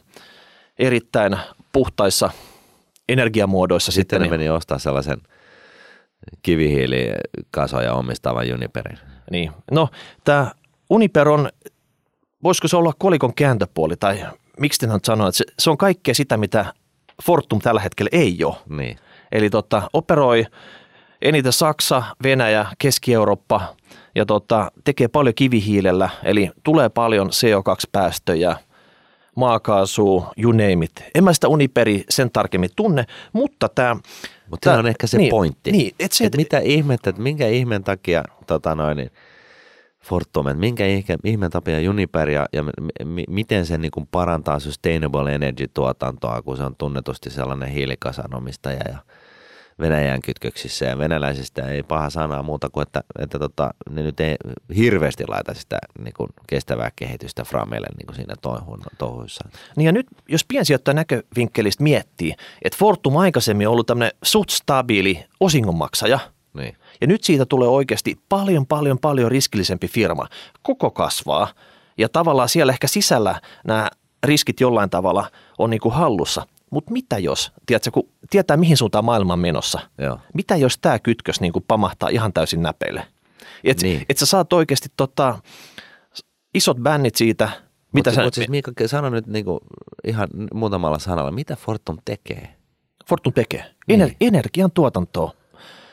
Speaker 2: erittäin puhtaissa energiamuodoissa.
Speaker 1: Sitten, sitten ne meni ostaa sellaisen kivihiilikasoja omistavan Juniperin.
Speaker 2: Niin, no tämä Uniper on voisiko se olla kolikon kääntöpuoli tai miksi te sanoa, että se, se on kaikkea sitä, mitä Fortum tällä hetkellä ei ole.
Speaker 1: Niin.
Speaker 2: Eli tota, operoi eniten Saksa, Venäjä, Keski-Eurooppa ja tota, tekee paljon kivihiilellä, eli tulee paljon CO2-päästöjä, maakaasua, you name it. En mä sitä Uniperi sen tarkemmin tunne, mutta tämä...
Speaker 1: Mutta tämä on ehkä se
Speaker 2: niin,
Speaker 1: pointti.
Speaker 2: Niin, et se,
Speaker 1: et mitä ihmettä, että minkä ihmen takia tota noin, niin Fortum, että minkä ihmen takia Juniper ja, ja m- miten se niin parantaa sustainable energy tuotantoa, kun se on tunnetusti sellainen hiilikasanomistaja ja Venäjän kytköksissä ja venäläisistä ei paha sanaa muuta kuin, että, että tota, ne nyt ei hirveästi laita sitä niin kuin kestävää kehitystä Framelle niin kuin siinä touhuissaan.
Speaker 2: Niin ja nyt, jos piensijoittajan näkövinkkelistä miettii, että Fortum aikaisemmin on ollut tämmöinen suht stabiili osingonmaksaja. Ja nyt siitä tulee oikeasti paljon, paljon, paljon riskillisempi firma. Koko kasvaa, ja tavallaan siellä ehkä sisällä nämä riskit jollain tavalla on niin kuin hallussa. Mutta mitä jos, tiedätkö, kun tietää mihin suuntaan maailma on menossa,
Speaker 1: Joo.
Speaker 2: mitä jos tämä kytkös niin kuin pamahtaa ihan täysin näpeille? Että
Speaker 1: Niin.
Speaker 2: et sä saat oikeasti tota, isot bännit siitä, mitä
Speaker 1: Mutta
Speaker 2: sä,
Speaker 1: mut siis sano nyt niin kuin ihan muutamalla sanalla, mitä Fortum tekee?
Speaker 2: Fortum tekee.
Speaker 1: Niin.
Speaker 2: Ener- energian tuotantoa.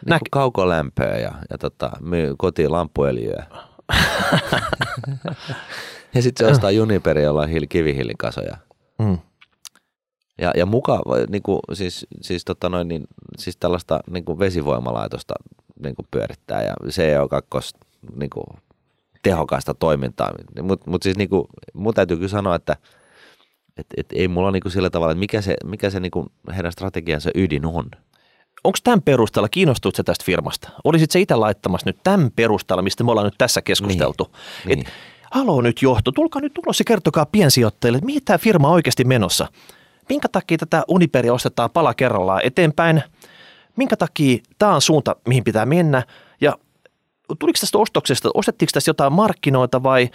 Speaker 1: Niin kuin kaukolämpöä ja, ja tota, myy kotiin lampuöljyä. ja sitten se ostaa Juniperi, jolla on hiil- kivihiilikasoja.
Speaker 2: Mm.
Speaker 1: Ja, ja muka, niin kuin, siis, siis, tota noin, niin, siis tällaista niin kuin vesivoimalaitosta niin kuin pyörittää ja CO2 niin kuin, tehokasta toimintaa. Mutta mut siis niin kuin, mun täytyy kyllä sanoa, että et, et ei mulla niin kuin sillä tavalla, että mikä se, mikä se niin kuin heidän strategiansa ydin on.
Speaker 2: Onko tämän perusteella, kiinnostut se tästä firmasta? Olisit se itse laittamassa nyt tämän perusteella, mistä me ollaan nyt tässä keskusteltu?
Speaker 1: Niin.
Speaker 2: Et, haloo nyt johto, tulkaa nyt ulos ja kertokaa piensijoittajille, että mihin tämä firma on oikeasti menossa. Minkä takia tätä Uniperia ostetaan pala kerrallaan eteenpäin? Minkä takia tämä on suunta, mihin pitää mennä? Ja tuliko tästä ostoksesta, ostettiinko tässä jotain markkinoita vai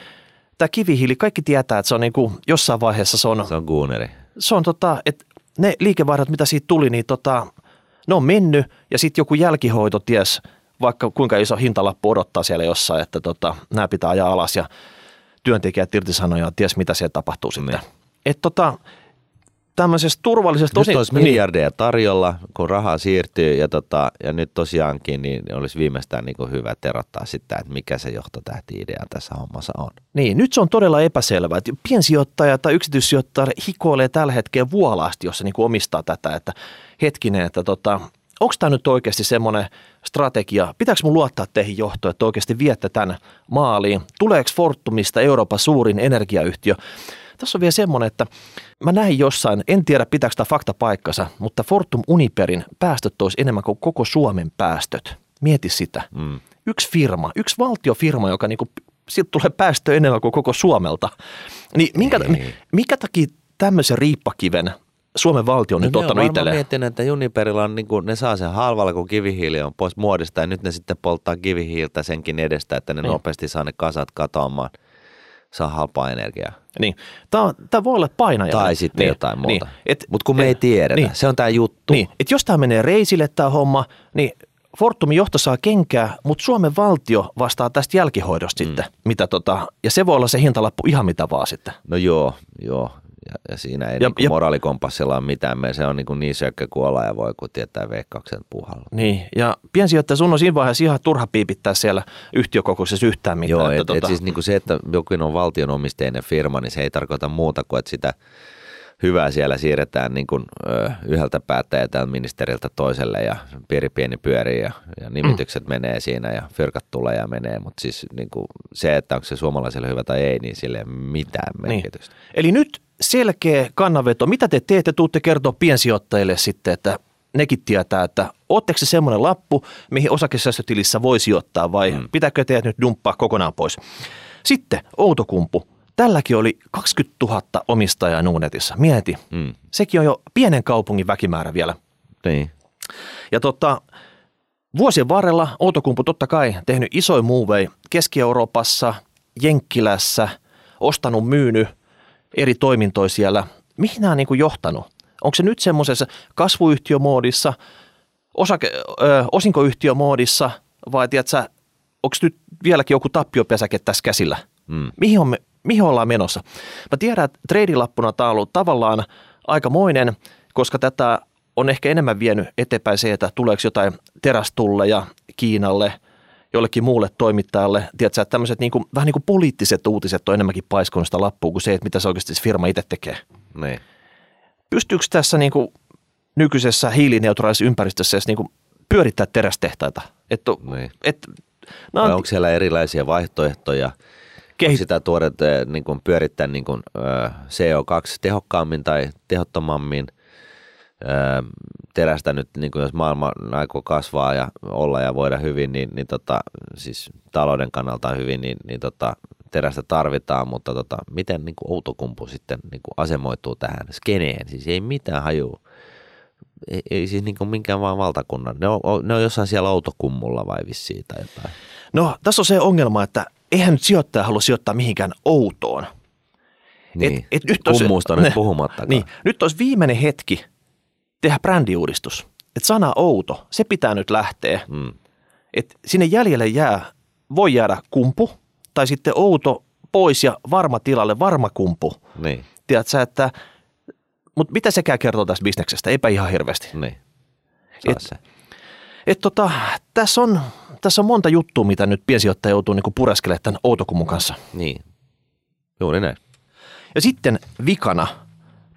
Speaker 2: tämä kivihiili, kaikki tietää, että se on niin kuin jossain vaiheessa se on,
Speaker 1: Se on Guuneri.
Speaker 2: se on tota, että ne liikevaihdot, mitä siitä tuli, niin tota, ne on mennyt ja sitten joku jälkihoito ties, vaikka kuinka iso hintalappu odottaa siellä jossain, että tota, nämä pitää ajaa alas ja työntekijät irtisanoja ja ties mitä siellä tapahtuu sitten.
Speaker 1: Niin.
Speaker 2: Että tota, tämmöisestä turvallisesta
Speaker 1: Nyt
Speaker 2: osin-
Speaker 1: olisi miljardeja tarjolla, kun rahaa siirtyy ja, tota, ja nyt tosiaankin niin olisi viimeistään niin hyvä terottaa sitä, että mikä se johtotähti-idea tässä hommassa on.
Speaker 2: Niin, nyt se on todella epäselvää. Että piensijoittaja tai yksityissijoittaja hikoilee tällä hetkellä vuolaasti, jos se niin omistaa tätä, että hetkinen, että tota, onko tämä nyt oikeasti semmoinen strategia, pitääkö mun luottaa teihin johtoon, että oikeasti viette tämän maaliin? Tuleeko Fortumista Euroopan suurin energiayhtiö? Tässä on vielä semmoinen, että mä näin jossain, en tiedä pitääkö tämä fakta paikkansa, mutta Fortum Uniperin päästöt olisi enemmän kuin koko Suomen päästöt. Mieti sitä.
Speaker 1: Mm.
Speaker 2: Yksi firma, yksi valtiofirma, joka niinku, siltä tulee päästö enemmän kuin koko Suomelta. Niin minkä,
Speaker 1: Ei.
Speaker 2: mikä takia tämmöisen riippakiven Suomen valtio on nyt
Speaker 1: ne on
Speaker 2: ottanut itselleen?
Speaker 1: miettinyt, että Juniperilla on, niin kuin, ne saa sen halvalla, kun kivihiili on pois muodista ja nyt ne sitten polttaa kivihiiltä senkin edestä, että ne
Speaker 2: Niin.
Speaker 1: nopeasti saa ne kasat katoamaan, saa halpaa energiaa.
Speaker 2: Niin. Tämä, tämä voi olla painaja.
Speaker 1: Tai sitten
Speaker 2: niin,
Speaker 1: jotain muuta.
Speaker 2: Niin. Et,
Speaker 1: Mutta kun me ei tiedetä,
Speaker 2: niin.
Speaker 1: se on tämä juttu.
Speaker 2: Niin, että jos tämä menee reisille tämä homma, niin Fortumin johto saa kenkää, mutta Suomen valtio vastaa tästä jälkihoidosta mm. sitten. Mitä tota, ja se voi olla se hintalappu ihan mitä vaan sitten.
Speaker 1: No joo, joo. Ja, ja siinä ei
Speaker 2: Ja-
Speaker 1: niin
Speaker 2: ja-
Speaker 1: moraalikompassilla ole mitään. Me, se on niin, kuin niin sökkä kuolla ja voi kun tietää veikkauksen puhalla.
Speaker 2: Niin, ja piensijoittaja sun on siinä vaiheessa ihan turha piipittää siellä yhtiökokouksessa yhtään mitään.
Speaker 1: Joo,
Speaker 2: että
Speaker 1: et, et siis niin kuin se, että jokin on valtionomisteinen firma, niin se ei tarkoita muuta kuin, että sitä hyvää siellä siirretään niin kuin, ö, yhdeltä päättäjältä ministeriltä toiselle ja pieni pieni pyörii ja, ja nimitykset mm. menee siinä ja fyrkat tulee ja menee, mutta siis niin kuin se, että onko se suomalaiselle hyvä tai ei, niin sille ei mitään merkitystä.
Speaker 2: Niin. Eli nyt selkeä kannanveto. Mitä te teette? Tuutte kertoa piensijoittajille sitten, että nekin tietää, että ootteko se semmoinen lappu, mihin osakesäästötilissä voi sijoittaa vai mm. pitääkö teidät nyt dumppaa kokonaan pois? Sitten Outokumpu. Tälläkin oli 20 000 omistajaa Nuunetissa. Mieti.
Speaker 1: Mm.
Speaker 2: Sekin on jo pienen kaupungin väkimäärä vielä.
Speaker 1: Niin.
Speaker 2: Ja tota, vuosien varrella Outokumpu totta kai tehnyt isoja muovei Keski-Euroopassa, Jenkkilässä, ostanut, myynyt eri toimintoja siellä. Mihin nämä on niin kuin johtanut? Onko se nyt semmoisessa kasvuyhtiömoodissa, osake, ö, osinkoyhtiömoodissa vai tiedätkö, onko nyt vieläkin joku tappiopesäke tässä käsillä?
Speaker 1: Mm.
Speaker 2: Mihin, on me, mihin ollaan menossa? Mä tiedän, että treidilappuna tämä on ollut tavallaan aikamoinen, koska tätä on ehkä enemmän vienyt eteenpäin se, että tuleeko jotain terästulleja Kiinalle jollekin muulle toimittajalle. Tiedätkö, että tämmöiset niin kuin, vähän niin kuin poliittiset uutiset on enemmänkin paiskunut sitä lappua kuin se, että mitä se oikeasti se firma itse tekee.
Speaker 1: Niin.
Speaker 2: Pystyykö tässä niin kuin nykyisessä hiilineutraalissa ympäristössä edes niin kuin pyörittää terästehtaita? Että,
Speaker 1: Niin.
Speaker 2: että,
Speaker 1: Vai
Speaker 2: no,
Speaker 1: onko siellä erilaisia vaihtoehtoja? Onko sitä tuoret eh, niin kuin pyörittää niin kuin, ö, CO2 tehokkaammin tai tehottomammin? Ö, terästä nyt, niin kuin jos maailma aikoo kasvaa ja olla ja voida hyvin, niin, niin tota, siis talouden kannalta hyvin, niin, niin tota, terästä tarvitaan, mutta tota, miten niin kuin Outokumpu sitten niin kuin asemoituu tähän skeneen? Siis ei mitään hajua. Ei, ei siis niin kuin minkään vaan valtakunnan. Ne on, ne on jossain siellä Outokummulla vai vissiin tai jotain.
Speaker 2: no, tässä on se ongelma, että eihän nyt sijoittaja halua sijoittaa mihinkään outoon.
Speaker 1: Niin.
Speaker 2: et nyt olisi-
Speaker 1: Kummusta
Speaker 2: ne-
Speaker 1: nyt puhumattakaan.
Speaker 2: Niin, nyt olisi viimeinen hetki tehdä brändiuudistus. Että sana outo, se pitää nyt lähteä.
Speaker 1: Mm.
Speaker 2: Että sinne jäljelle jää, voi jäädä kumpu tai sitten outo pois ja varma tilalle varma kumpu.
Speaker 1: Niin,
Speaker 2: Tiedätkö, että, mutta mitä sekään kertoo tästä bisneksestä? Eipä ihan hirveästi.
Speaker 1: niin.
Speaker 2: Et-
Speaker 1: Et, se.
Speaker 2: Et tota, tässä, on, tässä on monta juttua, mitä nyt piensijoittaja joutuu niinku pureskelemaan tämän outokummun kanssa.
Speaker 1: Niin. Juuri näin.
Speaker 2: Ja sitten vikana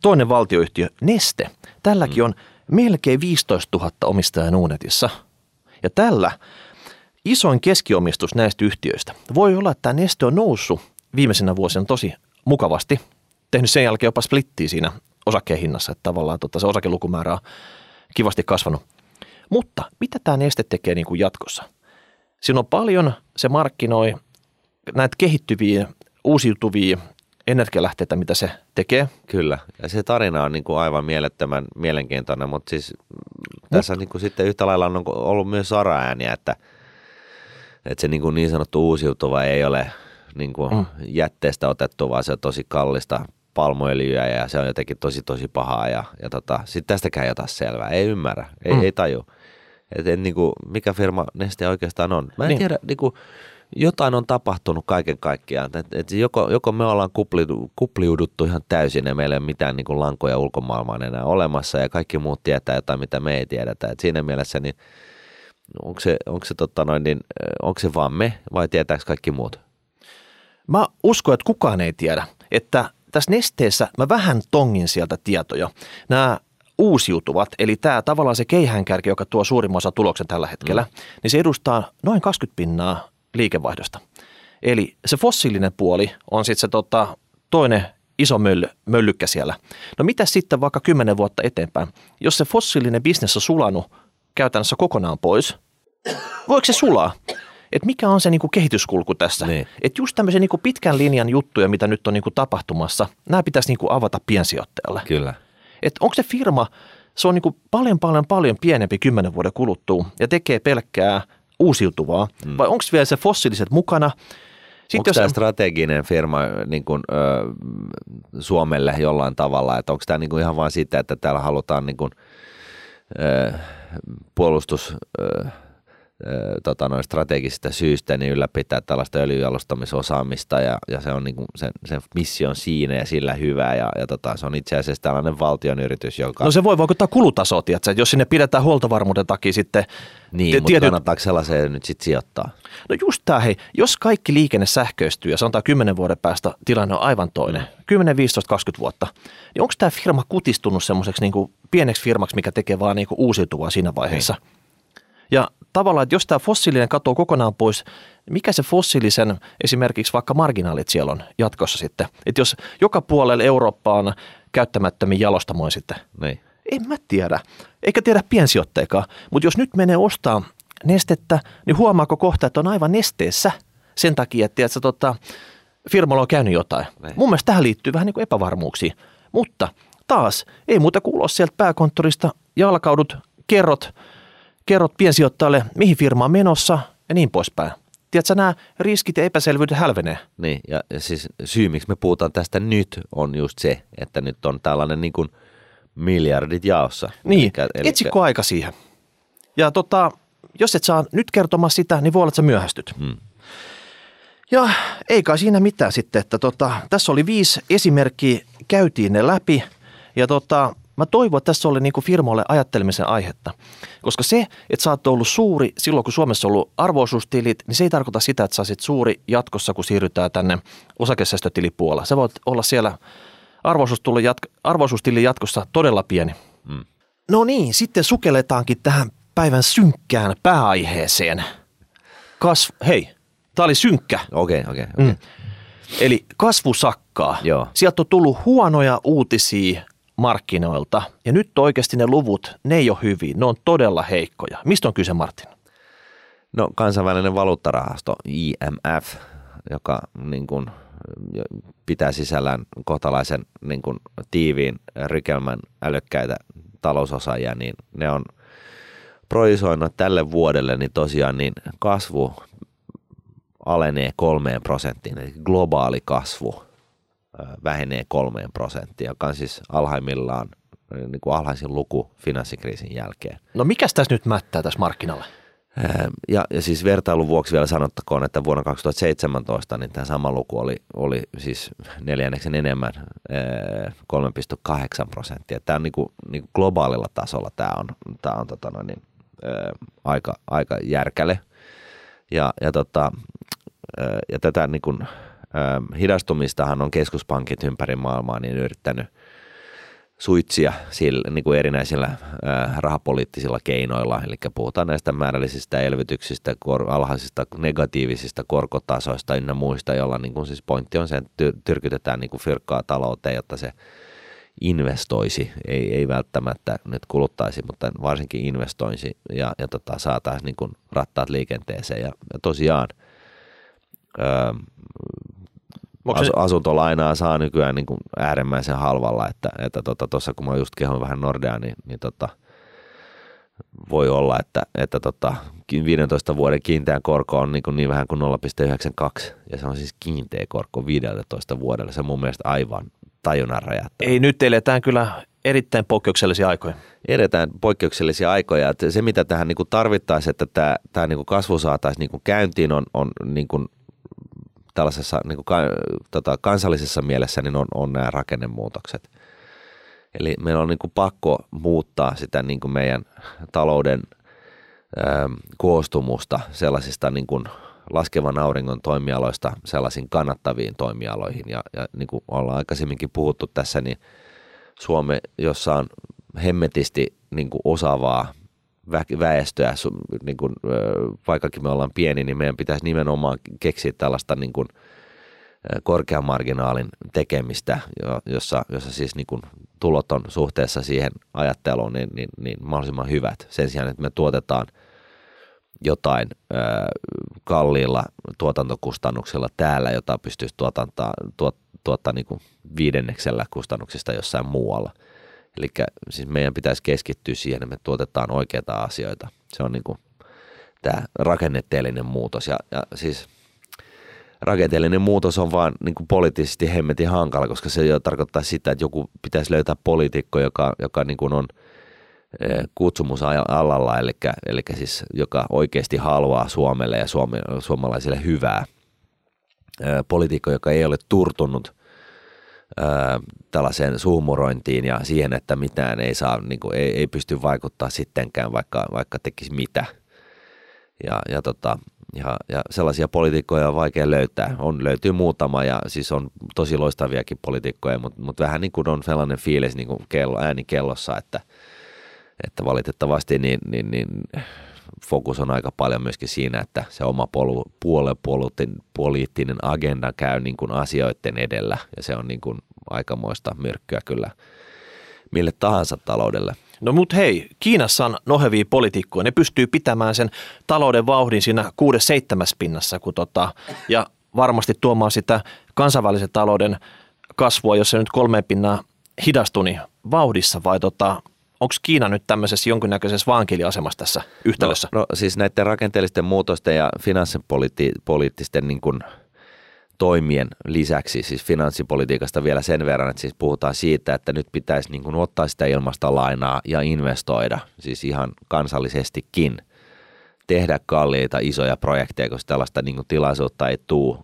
Speaker 2: toinen valtioyhtiö Neste. Tälläkin on melkein 15 000 omistajaa Nuunetissa. Ja tällä isoin keskiomistus näistä yhtiöistä. Voi olla, että tämä Neste on noussut viimeisenä vuosina tosi mukavasti. Tehnyt sen jälkeen jopa splittiä siinä osakkeen hinnassa, että tavallaan tota, se osakelukumäärä on kivasti kasvanut. Mutta mitä tämä Neste tekee niin kuin jatkossa? Siinä on paljon, se markkinoi näitä kehittyviä, uusiutuvia energialähteitä, mitä se tekee.
Speaker 1: Kyllä. Ja se tarina on niin kuin aivan mielettömän mielenkiintoinen, mutta siis tässä niin kuin sitten yhtä lailla on ollut myös saraääniä, että, että se niin, kuin niin sanottu uusiutuva ei ole niin kuin
Speaker 2: Mm.
Speaker 1: jätteestä otettu, vaan se on tosi kallista palmuöljyä ja se on jotenkin tosi tosi pahaa ja, ja tota, sitten tästäkään ei ota selvää, ei ymmärrä, ei,
Speaker 2: Mm.
Speaker 1: ei taju. Et en, niin kuin, mikä firma Neste oikeastaan on. Mä en
Speaker 2: niin.
Speaker 1: tiedä, niin kuin, jotain on tapahtunut kaiken kaikkiaan. Et, et joko, joko me ollaan kupli, kupliuduttu ihan täysin ja meillä ei ole mitään niin kuin lankoja ulkomaailmaan enää olemassa ja kaikki muut tietää jotain, mitä me ei tiedetä. Et siinä mielessä niin onko se, onko, se, tota noin, niin, onko se vaan me vai tietääkö kaikki muut?
Speaker 2: Mä uskon, että kukaan ei tiedä, että tässä nesteessä mä vähän tongin sieltä tietoja. Nämä uusiutuvat, eli tämä tavallaan se keihäänkärki, joka tuo suurimman osa tuloksen tällä hetkellä, mm. niin se edustaa noin 20 pinnaa liikevaihdosta. Eli se fossiilinen puoli on sitten se tota, toinen iso mölly, möllykkä siellä. No mitä sitten vaikka 10 vuotta eteenpäin? Jos se fossiilinen bisnes on sulanut käytännössä kokonaan pois, voiko se sulaa? Et mikä on se niinku kehityskulku tässä?
Speaker 1: Niin.
Speaker 2: Et just tämmöisen niinku pitkän linjan juttuja, mitä nyt on niinku tapahtumassa, nämä pitäisi niinku avata piensijoittajalle.
Speaker 1: Kyllä.
Speaker 2: Et onko se firma, se on niinku paljon paljon paljon pienempi kymmenen vuoden kuluttua ja tekee pelkkää uusiutuvaa, mm. vai onko vielä se fossiiliset mukana?
Speaker 1: Onko tämä strateginen firma niin kuin, ö, Suomelle jollain tavalla, että onko tämä niin kuin ihan vain sitä, että täällä halutaan niin kuin, ö, puolustus ö, ö, tota, noin strategisista syistä niin ylläpitää tällaista öljyjalostamisosaamista ja, ja se on niin kuin sen, sen missio on siinä ja sillä hyvä ja, ja tota, se on itse asiassa tällainen valtion yritys, joka...
Speaker 2: No se voi vaikuttaa tiedätkö? että jos sinne pidetään huoltovarmuuden takia sitten
Speaker 1: niin,
Speaker 2: ti-
Speaker 1: mutta
Speaker 2: tietyt-
Speaker 1: kannattaako sellaiseen nyt sitten sijoittaa?
Speaker 2: No just tämä, hei, jos kaikki liikenne sähköistyy ja sanotaan 10 vuoden päästä tilanne on aivan toinen, 10, 15, 20 vuotta, niin onko tämä firma kutistunut semmoiseksi niin pieneksi firmaksi, mikä tekee vaan niin uusiutuvaa siinä vaiheessa? Ja tavallaan, että jos tämä fossiilinen katoaa kokonaan pois, mikä se fossiilisen esimerkiksi vaikka marginaalit siellä on jatkossa sitten? Että jos joka puolella Eurooppaa on käyttämättömiä jalostamoja sitten,
Speaker 1: Niin.
Speaker 2: en mä tiedä. Eikä tiedä piensijoittajakaan. Mutta jos nyt menee ostaa nestettä, niin huomaako kohta, että on aivan nesteessä sen takia, että tiedätkö, tota, firmalla on käynyt jotain.
Speaker 1: Niin.
Speaker 2: Mun mielestä tähän liittyy vähän niin kuin epävarmuuksia. Mutta taas, ei muuta kuin ulos sieltä pääkonttorista, jalkaudut, kerrot, kerrot piensijoittajalle, mihin firma on menossa ja niin poispäin. Tiedätkö, nämä riskit ja epäselvyydet hälvenee.
Speaker 1: Niin, ja, ja siis syy, miksi me puhutaan tästä nyt, on just se, että nyt on tällainen niin kuin miljardit jaossa.
Speaker 2: Niin,
Speaker 1: Elikkä- elikkä-
Speaker 2: etsikö aika siihen. Ja tota, jos et saa nyt kertomaan sitä, niin voi olla, että sä myöhästyt.
Speaker 1: Hmm.
Speaker 2: Ja ei kai siinä mitään sitten, että tota, tässä oli viisi esimerkkiä, käytiin ne läpi. Ja tota, mä toivon, että tässä oli niin kuin firmoille ajattelemisen aihetta. Koska se, että sä oot ollut suuri silloin, kun Suomessa on ollut arvoisuustilit, niin se ei tarkoita sitä, että sä olisit suuri jatkossa, kun siirrytään tänne osakesäästötilipuolella. Sä voit olla siellä arvoisuustilin jatkossa todella pieni. Mm. No niin, sitten sukelletaankin tähän päivän synkkään pääaiheeseen. Kasv... Hei, tämä oli synkkä.
Speaker 1: Okei, okay, okei. Okay, okay. mm.
Speaker 2: Eli kasvu sakkaa.
Speaker 1: Joo.
Speaker 2: Sieltä on tullut huonoja uutisia markkinoilta ja nyt oikeasti ne luvut, ne ei ole hyviä, ne on todella heikkoja. Mistä on kyse Martin?
Speaker 1: No kansainvälinen valuuttarahasto IMF, joka niin kuin, pitää sisällään kohtalaisen niin kuin, tiiviin rykelmän älykkäitä talousosaajia, niin ne on projisoinut tälle vuodelle, niin tosiaan niin kasvu alenee kolmeen prosenttiin, eli globaali kasvu vähenee kolmeen prosenttiin, joka on siis alhaimmillaan niin kuin alhaisin luku finanssikriisin jälkeen.
Speaker 2: No mikä tässä nyt mättää tässä markkinalla?
Speaker 1: Ja, ja siis vertailun vuoksi vielä sanottakoon, että vuonna 2017 niin tämä sama luku oli, oli siis neljänneksen enemmän 3,8 prosenttia. Tämä on niin kuin, niin kuin globaalilla tasolla tämä on, tämä on tota noin, niin, aika, aika järkäle. Ja, ja, tota, ja tätä niin kuin, hidastumistahan on keskuspankit ympäri maailmaa niin yrittänyt suitsia sillä, niin kuin erinäisillä rahapoliittisilla keinoilla. Eli puhutaan näistä määrällisistä elvytyksistä, kor, alhaisista negatiivisista korkotasoista ynnä muista, jolla niin kuin siis pointti on se, että tyrkytetään niin kuin fyrkkaa talouteen, jotta se investoisi, ei, ei välttämättä nyt kuluttaisi, mutta varsinkin investoisi ja, ja tota, saataisiin niin rattaat liikenteeseen. Ja, ja tosiaan ää, As, asuntolainaa saa nykyään niin kuin äärimmäisen halvalla, että tuossa että tota, kun mä just kehon vähän Nordea, niin, niin tota, voi olla, että, että tota, 15 vuoden kiinteän korko on niin, kuin niin vähän kuin 0,92 ja se on siis kiinteä korko 15 vuodelle. Se on mun mielestä aivan tajunnan räjähtävä.
Speaker 2: Ei nyt eletään kyllä erittäin poikkeuksellisia aikoja.
Speaker 1: Edetään poikkeuksellisia aikoja. Että se, mitä tähän niin tarvittaisiin, että tämä, tämä niin kasvu saataisiin niin käyntiin, on, on niin kuin tällaisessa niin kuin, tota, kansallisessa mielessä niin on, on nämä rakennemuutokset. Eli meillä on niin kuin pakko muuttaa sitä niin kuin meidän talouden ää, koostumusta sellaisista niin kuin laskevan auringon toimialoista sellaisiin kannattaviin toimialoihin. Ja, ja niin kuin ollaan aikaisemminkin puhuttu tässä, niin Suome, jossa on hemmetisti niin kuin osaavaa väestöä, niin kuin, vaikkakin me ollaan pieni, niin meidän pitäisi nimenomaan keksiä tällaista niin kuin, korkean marginaalin tekemistä, jossa, jossa siis niin kuin tulot on suhteessa siihen ajatteluun niin, niin, niin mahdollisimman hyvät. Sen sijaan, että me tuotetaan jotain ö, kalliilla tuotantokustannuksilla täällä, jota pystyisi tuottaa, tuot, tuottaa niin kuin viidenneksellä kustannuksista jossain muualla – Eli siis meidän pitäisi keskittyä siihen, että me tuotetaan oikeita asioita. Se on niin tämä rakenneteellinen muutos. Ja, ja siis rakenteellinen muutos on vaan niin kuin poliittisesti hemmetin hankala, koska se jo tarkoittaa sitä, että joku pitäisi löytää poliitikko, joka, joka niin kuin on e, kutsumus alalla, eli, eli siis joka oikeasti haluaa Suomelle ja suomalaisille hyvää. E, poliitikko, joka ei ole turtunut – tällaiseen suumurointiin ja siihen, että mitään ei saa, niin kuin, ei, ei pysty vaikuttaa sittenkään, vaikka, vaikka tekisi mitä. Ja, ja, tota, ja, ja sellaisia poliitikkoja on vaikea löytää. On, löytyy muutama ja siis on tosi loistaviakin poliitikkoja, mutta, mutta vähän niin kuin on sellainen fiilis niin kuin kello, ääni kellossa, että, että valitettavasti niin, niin, niin fokus on aika paljon myöskin siinä, että se oma polu, puoluepoliittinen agenda käy niin kuin asioiden edellä ja se on niin kuin aikamoista myrkkyä kyllä mille tahansa taloudelle.
Speaker 2: No mut hei, Kiinassa on nohevia poliitikkoja, ne pystyy pitämään sen talouden vauhdin siinä kuudes seitsemäs pinnassa kun tota, ja varmasti tuomaan sitä kansainvälisen talouden kasvua, jos se nyt kolme pinnaa hidastui, niin vauhdissa vai tota, onko Kiina nyt tämmöisessä jonkinnäköisessä vankiliasemassa tässä yhtälössä?
Speaker 1: No, no siis näiden rakenteellisten muutosten ja finanssipoliittisten niin kuin toimien lisäksi, siis finanssipolitiikasta vielä sen verran, että siis puhutaan siitä, että nyt pitäisi niin kuin ottaa sitä ilmasta lainaa ja investoida, siis ihan kansallisestikin tehdä kalliita isoja projekteja, koska tällaista niin kuin, tilaisuutta ei tule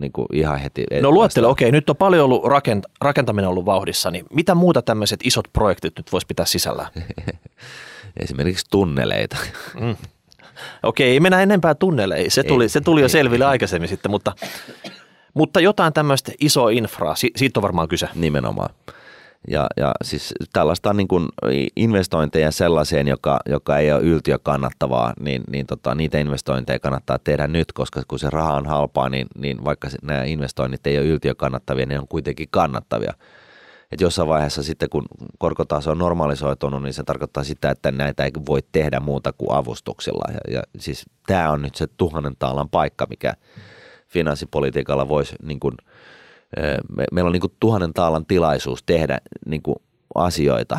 Speaker 1: niin kuin, ihan heti.
Speaker 2: No luettele, okei, nyt on paljon ollut rakent, rakentaminen ollut vauhdissa, niin mitä muuta tämmöiset isot projektit nyt voisi pitää sisällä?
Speaker 1: Esimerkiksi tunneleita. Mm.
Speaker 2: Okei, ei mennä enempää tunneleihin, se tuli, ei, se tuli jo selville ei. aikaisemmin sitten, mutta, mutta jotain tämmöistä isoa infraa, siitä on varmaan kyse.
Speaker 1: Nimenomaan. Ja, ja siis tällaista niin kuin investointeja sellaiseen, joka, joka ei ole yltiö kannattavaa, niin, niin tota, niitä investointeja kannattaa tehdä nyt, koska kun se raha on halpaa, niin, niin vaikka nämä investoinnit ei ole yltiö kannattavia, niin ne on kuitenkin kannattavia. Et jossain vaiheessa sitten, kun korkotaso on normalisoitunut, niin se tarkoittaa sitä, että näitä ei voi tehdä muuta kuin avustuksilla. Ja, ja siis tämä on nyt se tuhannen taalan paikka, mikä finanssipolitiikalla voisi niin kuin – me, meillä on niin kuin tuhannen taalan tilaisuus tehdä niin kuin asioita,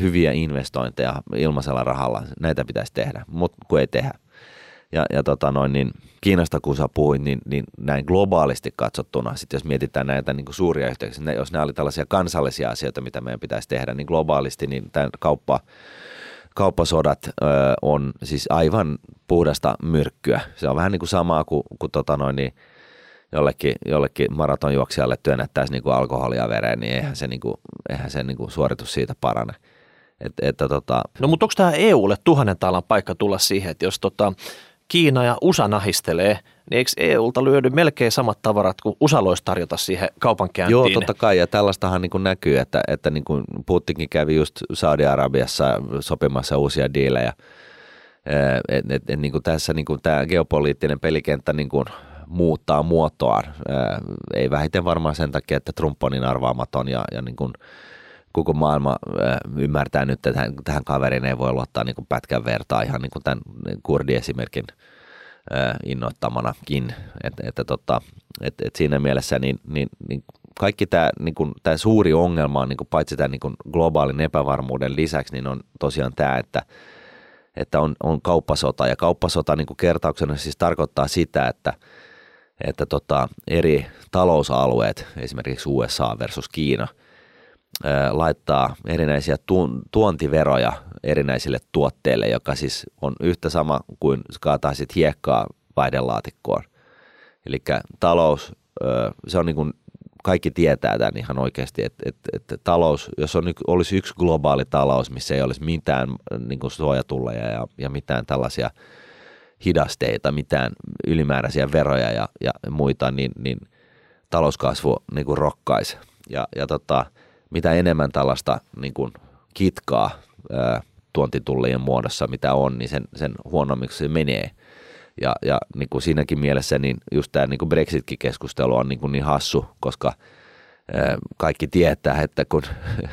Speaker 1: hyviä investointeja ilmaisella rahalla. Näitä pitäisi tehdä, mutta kun ei tehdä. Ja, ja tota noin, niin Kiinasta kun sä puhuit, niin, niin näin globaalisti katsottuna, sit jos mietitään näitä niin kuin suuria yhteyksiä, jos nämä oli tällaisia kansallisia asioita, mitä meidän pitäisi tehdä, niin globaalisti niin tämä kauppa, kauppasodat ö, on siis aivan puhdasta myrkkyä. Se on vähän niin kuin samaa kuin, kuin tota noin, niin – jollekin, jollekin maratonjuoksijalle työnnettäisiin niin kuin alkoholia vereen, niin eihän se, niin kuin, eihän se niin kuin suoritus siitä parane. Et, että tota...
Speaker 2: No mutta onko tämä EUlle tuhannen taalan paikka tulla siihen, että jos tota Kiina ja USA nahistelee, niin eikö EUlta lyödy melkein samat tavarat kuin USA loisi tarjota siihen kaupankäyntiin?
Speaker 1: Joo, totta kai, ja tällaistahan niin kuin näkyy, että, että niin kuin Putinkin kävi just Saudi-Arabiassa sopimassa uusia diilejä. Et, et, et, niin kuin tässä niin kuin tämä geopoliittinen pelikenttä niin kuin muuttaa muotoaan. Ei vähiten varmaan sen takia, että Trump on niin arvaamaton ja, ja niin kuin koko maailma ymmärtää nyt, että tähän, kaveriin ei voi luottaa niin kuin pätkän vertaa ihan niin kuin tämän kurdiesimerkin innoittamanakin. Että, että, tota, että, että siinä mielessä niin, niin, niin kaikki tämä, niin kuin, tämä suuri ongelma on niin kuin paitsi tämän niin kuin globaalin epävarmuuden lisäksi, niin on tosiaan tämä, että, että on, on kauppasota. Ja kauppasota niin kuin kertauksena siis tarkoittaa sitä, että – että tota, eri talousalueet, esimerkiksi USA versus Kiina, laittaa erinäisiä tuontiveroja erinäisille tuotteille, joka siis on yhtä sama kuin kaataisit hiekkaa vaihdelaatikkoon. Eli talous, se on niin kuin kaikki tietää tämän ihan oikeasti, että, että, että talous, jos on, olisi yksi globaali talous, missä ei olisi mitään niin kuin suojatulleja ja, ja mitään tällaisia – hidasteita, mitään ylimääräisiä veroja ja, ja muita, niin, niin talouskasvu niin kuin rokkaisi. Ja, ja tota, mitä enemmän tällaista niin kuin kitkaa ää, tuontitullien muodossa, mitä on, niin sen, sen huonommiksi se menee. Ja, ja niin kuin siinäkin mielessä niin just tämä niin Brexitkin keskustelu on niin, kuin niin hassu, koska kaikki tietää, että kun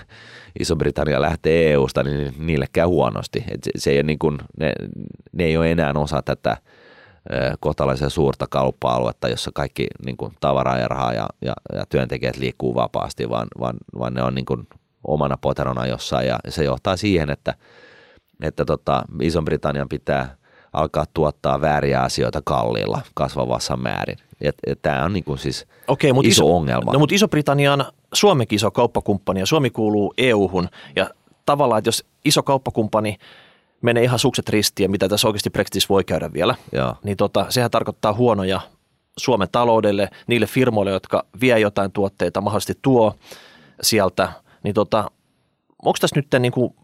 Speaker 1: Iso-Britannia lähtee EU-sta, niin niille käy huonosti. Et se, se ei niin kuin, ne, ne ei ole enää osa tätä kohtalaisen suurta kauppa-aluetta, jossa kaikki niin kuin, tavaraa ja rahaa ja, ja, ja työntekijät liikkuu vapaasti, vaan, vaan, vaan ne on niin kuin, omana poterona jossain ja se johtaa siihen, että, että tota, Iso-Britannian pitää alkaa tuottaa vääriä asioita kalliilla kasvavassa määrin. Tämä on niin kuin siis Okei, mutta iso, iso ongelma.
Speaker 2: No mutta Iso-Britannia on Suomenkin iso kauppakumppani ja Suomi kuuluu EU-hun ja tavallaan, että jos iso kauppakumppani menee ihan sukset ristiin, mitä tässä oikeasti Brexitissä voi käydä vielä,
Speaker 1: Joo.
Speaker 2: niin tota, sehän tarkoittaa huonoja Suomen taloudelle, niille firmoille, jotka vie jotain tuotteita, mahdollisesti tuo sieltä, niin tota, onko tässä nyt niin kuin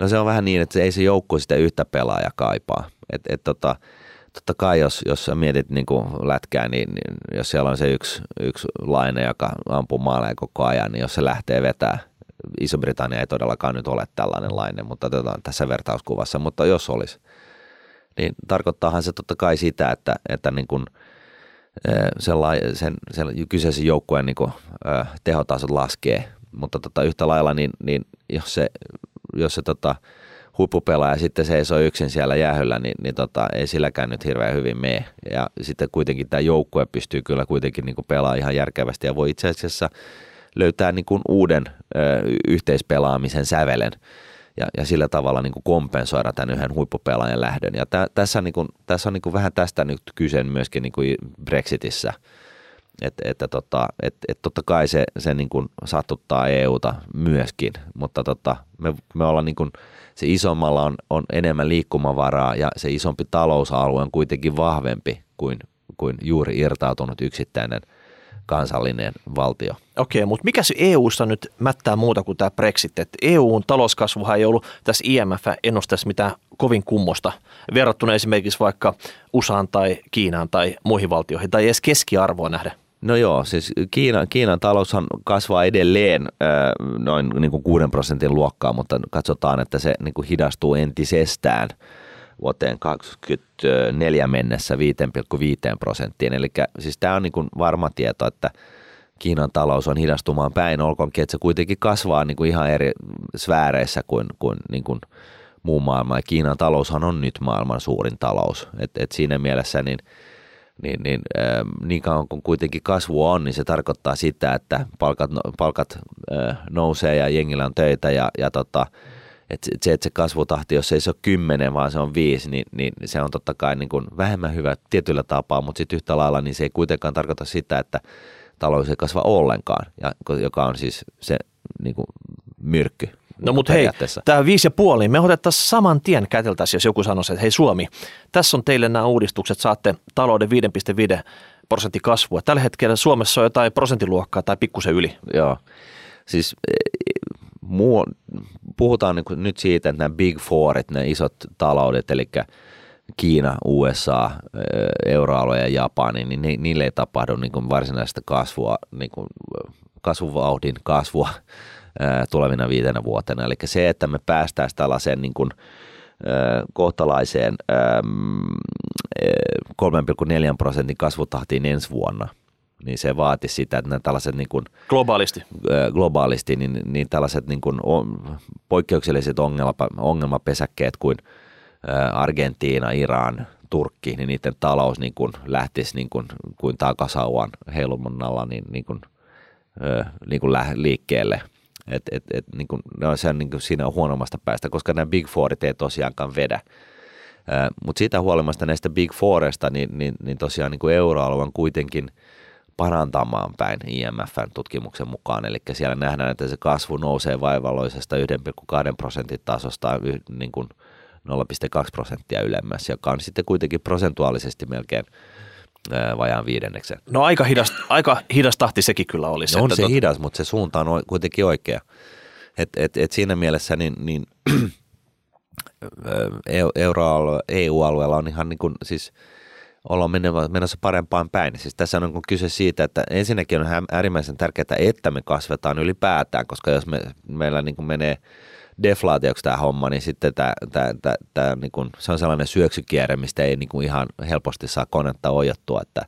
Speaker 1: No se on vähän niin, että se ei se joukkue sitä yhtä pelaajaa kaipaa. Et, et tota, totta kai jos, jos sä mietit niin kuin lätkää, niin, niin, jos siellä on se yksi, yksi laine, joka ampuu maaleja koko ajan, niin jos se lähtee vetää, Iso-Britannia ei todellakaan nyt ole tällainen laine, mutta otetaan tässä vertauskuvassa, mutta jos olisi, niin tarkoittaahan se totta kai sitä, että, että niin kuin, sen, sen, sen kyseisen joukkueen niin kuin, tehotasot laskee, mutta tota, yhtä lailla, niin, niin jos se, jos se tota, huippupelaaja sitten seisoo yksin siellä jäähyllä, niin, niin tota, ei silläkään nyt hirveän hyvin mene. Ja sitten kuitenkin tämä joukkue pystyy kyllä kuitenkin niin pelaamaan ihan järkevästi ja voi itse asiassa löytää niin kuin uuden ö, yhteispelaamisen sävelen ja, ja sillä tavalla niin kuin kompensoida tämän yhden huippupelaajan lähdön. Ja tä, tässä, niin kuin, tässä on niin kuin vähän tästä nyt kyse myöskin niin kuin Brexitissä, että, että, tota, että, että totta kai se, se niin kuin sattuttaa EUta myöskin, mutta tota, me, me ollaan niin kuin, se isommalla on, on enemmän liikkumavaraa ja se isompi talousalue on kuitenkin vahvempi kuin, kuin juuri irtautunut yksittäinen kansallinen valtio.
Speaker 2: Okei, mutta mikä se EUssa nyt mättää muuta kuin tämä Brexit? Et EUn talouskasvuhan ei ollut tässä IMF-ennusteessa mitään kovin kummosta verrattuna esimerkiksi vaikka USAan tai Kiinaan tai muihin valtioihin tai edes keskiarvoa nähdä.
Speaker 1: No joo, siis Kiina, Kiinan taloushan kasvaa edelleen noin niin kuin 6 prosentin luokkaa, mutta katsotaan, että se niin kuin hidastuu entisestään vuoteen 2024 mennessä 5,5 prosenttiin. Eli siis tämä on niin kuin varma tieto, että Kiinan talous on hidastumaan päin, olkoonkin, että se kuitenkin kasvaa niin kuin ihan eri sfääreissä kuin, kuin, niin kuin muu maailma. Ja Kiinan taloushan on nyt maailman suurin talous. Et, et siinä mielessä niin, niin, niin, äh, niin kauan kuin kuitenkin kasvu on, niin se tarkoittaa sitä, että palkat, palkat äh, nousee ja jengillä on töitä ja, ja tota, et se, että se kasvutahti, jos ei se ole kymmenen, vaan se on viisi, niin, niin se on totta kai niin kuin vähemmän hyvä tietyllä tapaa, mutta sitten yhtä lailla niin se ei kuitenkaan tarkoita sitä, että talous ei kasva ollenkaan, ja, joka on siis se niin kuin myrkky.
Speaker 2: No mutta hei, tämä viisi ja puoli, me otettaisiin saman tien käteltäisiin, jos joku sanoisi, että hei Suomi, tässä on teille nämä uudistukset, saatte talouden 5,5 prosentin kasvua. Tällä hetkellä Suomessa on jotain prosentiluokkaa tai pikkusen yli.
Speaker 1: Joo, siis e, muu, puhutaan niin nyt siitä, että nämä big fourit, ne isot taloudet, eli Kiina, USA, euroalue ja Japani, niin niille ei tapahdu niin kuin varsinaista kasvua, niin kuin kasvuvauhdin kasvua tulevina viitenä vuotena. Eli se, että me päästäisiin tällaiseen niin kuin, kohtalaiseen 3,4 prosentin kasvutahtiin ensi vuonna, niin se vaati sitä, että nämä tällaiset niin kuin,
Speaker 2: globaalisti,
Speaker 1: globaalisti niin, niin tällaiset niin kuin, poikkeukselliset ongelma, ongelmapesäkkeet kuin Argentiina, Iran, Turkki, niin niiden talous niin kuin lähtisi niin kuin, kuin takasauvan heilumannalla niin, niin kuin, niin kuin liikkeelle – et, et, et, niin kuin, no, se on niin kuin siinä on huonommasta päästä, koska nämä Big Fourit ei tosiaankaan vedä. Mutta siitä huolimatta näistä Big Fourista, niin, niin, niin tosiaan niin euroalue on kuitenkin parantamaan päin IMFn tutkimuksen mukaan. Eli siellä nähdään, että se kasvu nousee vaivalloisesta 1,2 prosentin tasosta niin kuin 0,2 prosenttia ylemmäs, joka on sitten kuitenkin prosentuaalisesti melkein vajaan viidenneksen.
Speaker 2: No aika hidas, aika hidas tahti sekin kyllä oli.
Speaker 1: No on se tot... hidas, mutta se suunta on kuitenkin oikea. Et, et, et siinä mielessä niin, niin euroalue, EU-alueella on ihan niin kuin, siis ollaan menossa parempaan päin. Siis tässä on niin kyse siitä, että ensinnäkin on äärimmäisen tärkeää, että me kasvetaan ylipäätään, koska jos me, meillä niin kuin menee – deflaatioksi tämä homma, niin sitten tämä, tämä, tämä, tämä niin kuin, se on sellainen syöksykierre, mistä ei niin kuin ihan helposti saa konetta ojottua, että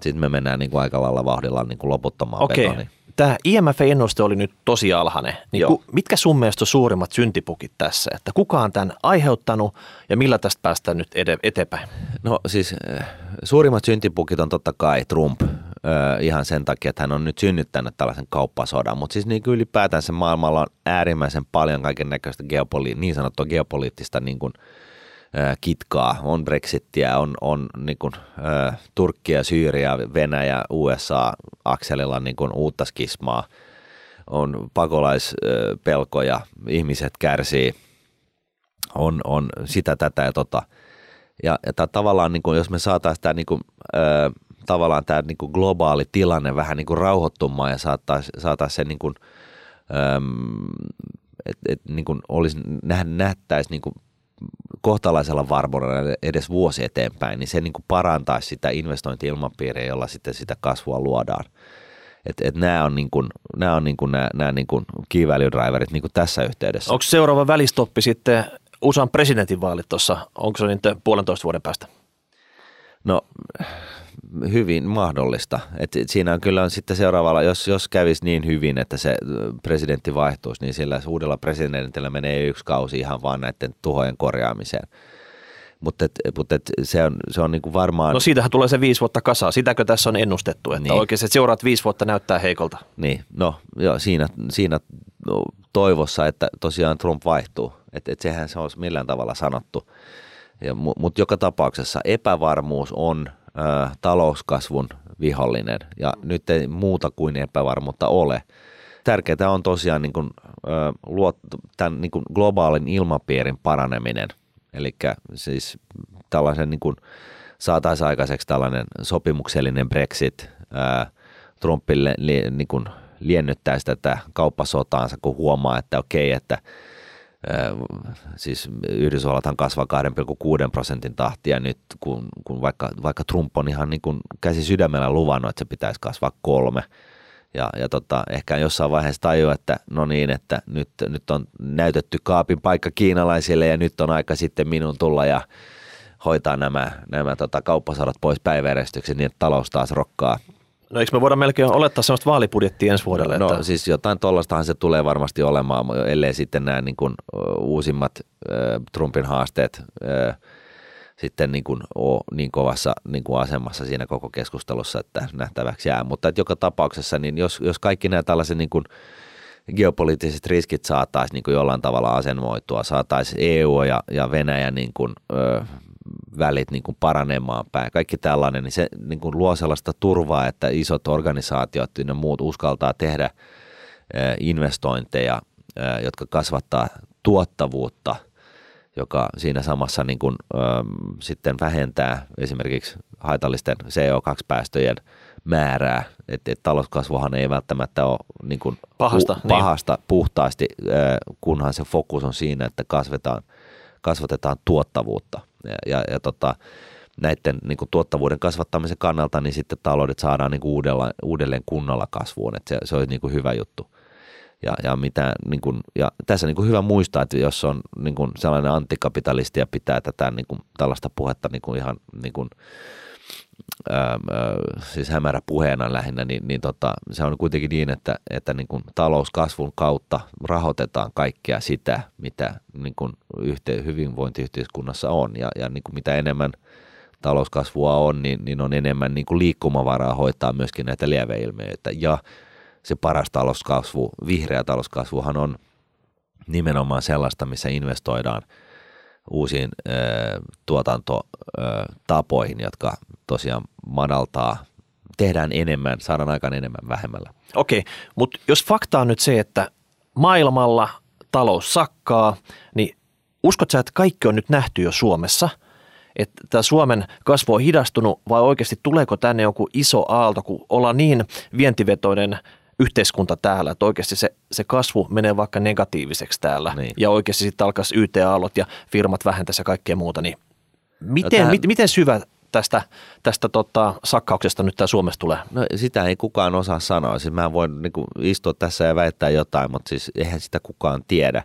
Speaker 1: sitten me mennään niin kuin aika lailla vauhdilla niin kuin loputtomaan
Speaker 2: Okei. Betoniin. Tämä IMF-ennuste oli nyt tosi alhainen. Niin ku, mitkä sun mielestä on suurimmat syntipukit tässä? Että kuka on tämän aiheuttanut ja millä tästä päästään nyt eteenpäin?
Speaker 1: No siis eh, suurimmat syntipukit on totta kai Trump, ihan sen takia, että hän on nyt synnyttänyt tällaisen kauppasodan. Mutta siis niin ylipäätään se maailmalla on äärimmäisen paljon kaiken näköistä geopoli- niin sanottua geopoliittista niin kuin, kitkaa. On Brexittiä, on, on niin kuin, Turkkia, Syyria, Venäjä, USA akselilla niin kuin uutta skismaa. On pakolaispelkoja, ihmiset kärsii, on, on sitä, tätä ja tota. Ja, ja tavallaan, niin kuin, jos me saataisiin tämä niin kuin, tavallaan tämä niin kuin globaali tilanne vähän niin kuin rauhoittumaan ja saattaisi, saattaisi se niin kuin, että et, niin kuin olisi, nähtäisi niin kuin kohtalaisella varmuudella edes vuosi eteenpäin, niin se niin kuin parantaisi sitä investointi-ilmapiiriä, jolla sitten sitä kasvua luodaan. Et, et nämä on, niin kuin, nämä on niin kuin, nämä, nämä niin kuin key value driverit niin kuin tässä yhteydessä.
Speaker 2: Onko seuraava välistoppi sitten USAn presidentinvaalit tuossa, onko se nyt puolentoista vuoden päästä?
Speaker 1: No hyvin mahdollista. Et siinä on kyllä sitten seuraavalla, jos, jos kävisi niin hyvin, että se presidentti vaihtuisi, niin sillä uudella presidentillä menee yksi kausi ihan vaan näiden tuhojen korjaamiseen. Mutta et, mut et se on, se on niinku varmaan...
Speaker 2: No siitähän tulee se viisi vuotta kasaa. Sitäkö tässä on ennustettu, että niin. oikeasti seuraat viisi vuotta näyttää heikolta?
Speaker 1: Niin, no joo, siinä, siinä toivossa, että tosiaan Trump vaihtuu. Että et sehän se olisi millään tavalla sanottu. Mutta joka tapauksessa epävarmuus on talouskasvun vihollinen ja nyt ei muuta kuin epävarmuutta ole. Tärkeää on tosiaan niin kuin, ö, luot, tämän niin kuin globaalin ilmapiirin paraneminen, eli siis tällaisen niin kuin, saataisiin aikaiseksi tällainen sopimuksellinen Brexit, ää, Trumpille li, niin kuin liennyttäisi tätä kauppasotaansa, kun huomaa, että okei, että siis Yhdysvallathan kasvaa 2,6 prosentin tahtia nyt, kun, kun vaikka, vaikka Trump on ihan niin kuin käsi sydämellä luvannut, että se pitäisi kasvaa kolme. Ja, ja tota, ehkä jossain vaiheessa tajua, että no niin, että nyt, nyt on näytetty kaapin paikka kiinalaisille ja nyt on aika sitten minun tulla ja hoitaa nämä, nämä tota, kauppasadat pois päiväjärjestyksen niin, että talous taas rokkaa
Speaker 2: No eikö me voida melkein olettaa sellaista vaalibudjettia ensi vuodelle?
Speaker 1: No että... siis jotain tuollaistahan se tulee varmasti olemaan, ellei sitten nämä niin kuin, uusimmat äh, Trumpin haasteet äh, sitten niin kuin ole niin kovassa niin kuin asemassa siinä koko keskustelussa, että nähtäväksi jää. Mutta että joka tapauksessa, niin jos, jos kaikki nämä tällaiset niin kuin geopoliittiset riskit saataisiin niin kuin jollain tavalla asenmoitua, saataisiin EU ja, ja Venäjä niin kuin, ö, välit niin kuin paranemaan päin. Kaikki tällainen, niin se niin kuin luo sellaista turvaa, että isot organisaatiot ja muut uskaltaa tehdä investointeja, jotka kasvattaa tuottavuutta, joka siinä samassa niin kuin, sitten vähentää esimerkiksi haitallisten CO2-päästöjen määrää. Että et talouskasvuhan ei välttämättä ole niin kuin
Speaker 2: pahasta,
Speaker 1: pu, pahasta niin. puhtaasti, kunhan se fokus on siinä, että kasvetaan, kasvatetaan tuottavuutta ja, ja, ja tota, näiden niin kuin tuottavuuden kasvattamisen kannalta, niin sitten taloudet saadaan niin kuin uudella, uudelleen kunnolla kasvuun, että se, se olisi niin kuin hyvä juttu. Ja, ja, mitä, niin kuin, ja tässä niin kuin hyvä muistaa, että jos on niin kuin sellainen antikapitalisti ja pitää tätä niin kuin, tällaista puhetta niin kuin ihan niin kuin, ää, siis hämärä puheena lähinnä, niin, niin tota, se on kuitenkin niin, että, että niin kuin talouskasvun kautta rahoitetaan kaikkea sitä, mitä niin kuin yhte, hyvinvointiyhteiskunnassa on. Ja, ja niin kuin mitä enemmän talouskasvua on, niin, niin on enemmän niin kuin liikkumavaraa hoitaa myöskin näitä lieveilmiöitä. Ja se paras talouskasvu, vihreä talouskasvuhan on nimenomaan sellaista, missä investoidaan – uusiin tuotantotapoihin, jotka tosiaan madaltaa, tehdään enemmän, saadaan aikaan enemmän vähemmällä.
Speaker 2: Okei, mutta jos fakta on nyt se, että maailmalla talous sakkaa, niin uskot sä, että kaikki on nyt nähty jo Suomessa – että Suomen kasvu on hidastunut vai oikeasti tuleeko tänne joku iso aalto, kun ollaan niin vientivetoinen yhteiskunta täällä, että oikeasti se, se kasvu menee vaikka negatiiviseksi täällä niin. ja oikeasti sitten alkaisi YT-aallot ja firmat vähentäisi ja kaikkea muuta, niin miten, no tähän... miten syvä tästä, tästä tota, sakkauksesta nyt tämä Suomessa tulee?
Speaker 1: No sitä ei kukaan osaa sanoa. Siis mä voin niin kuin, istua tässä ja väittää jotain, mutta siis eihän sitä kukaan tiedä.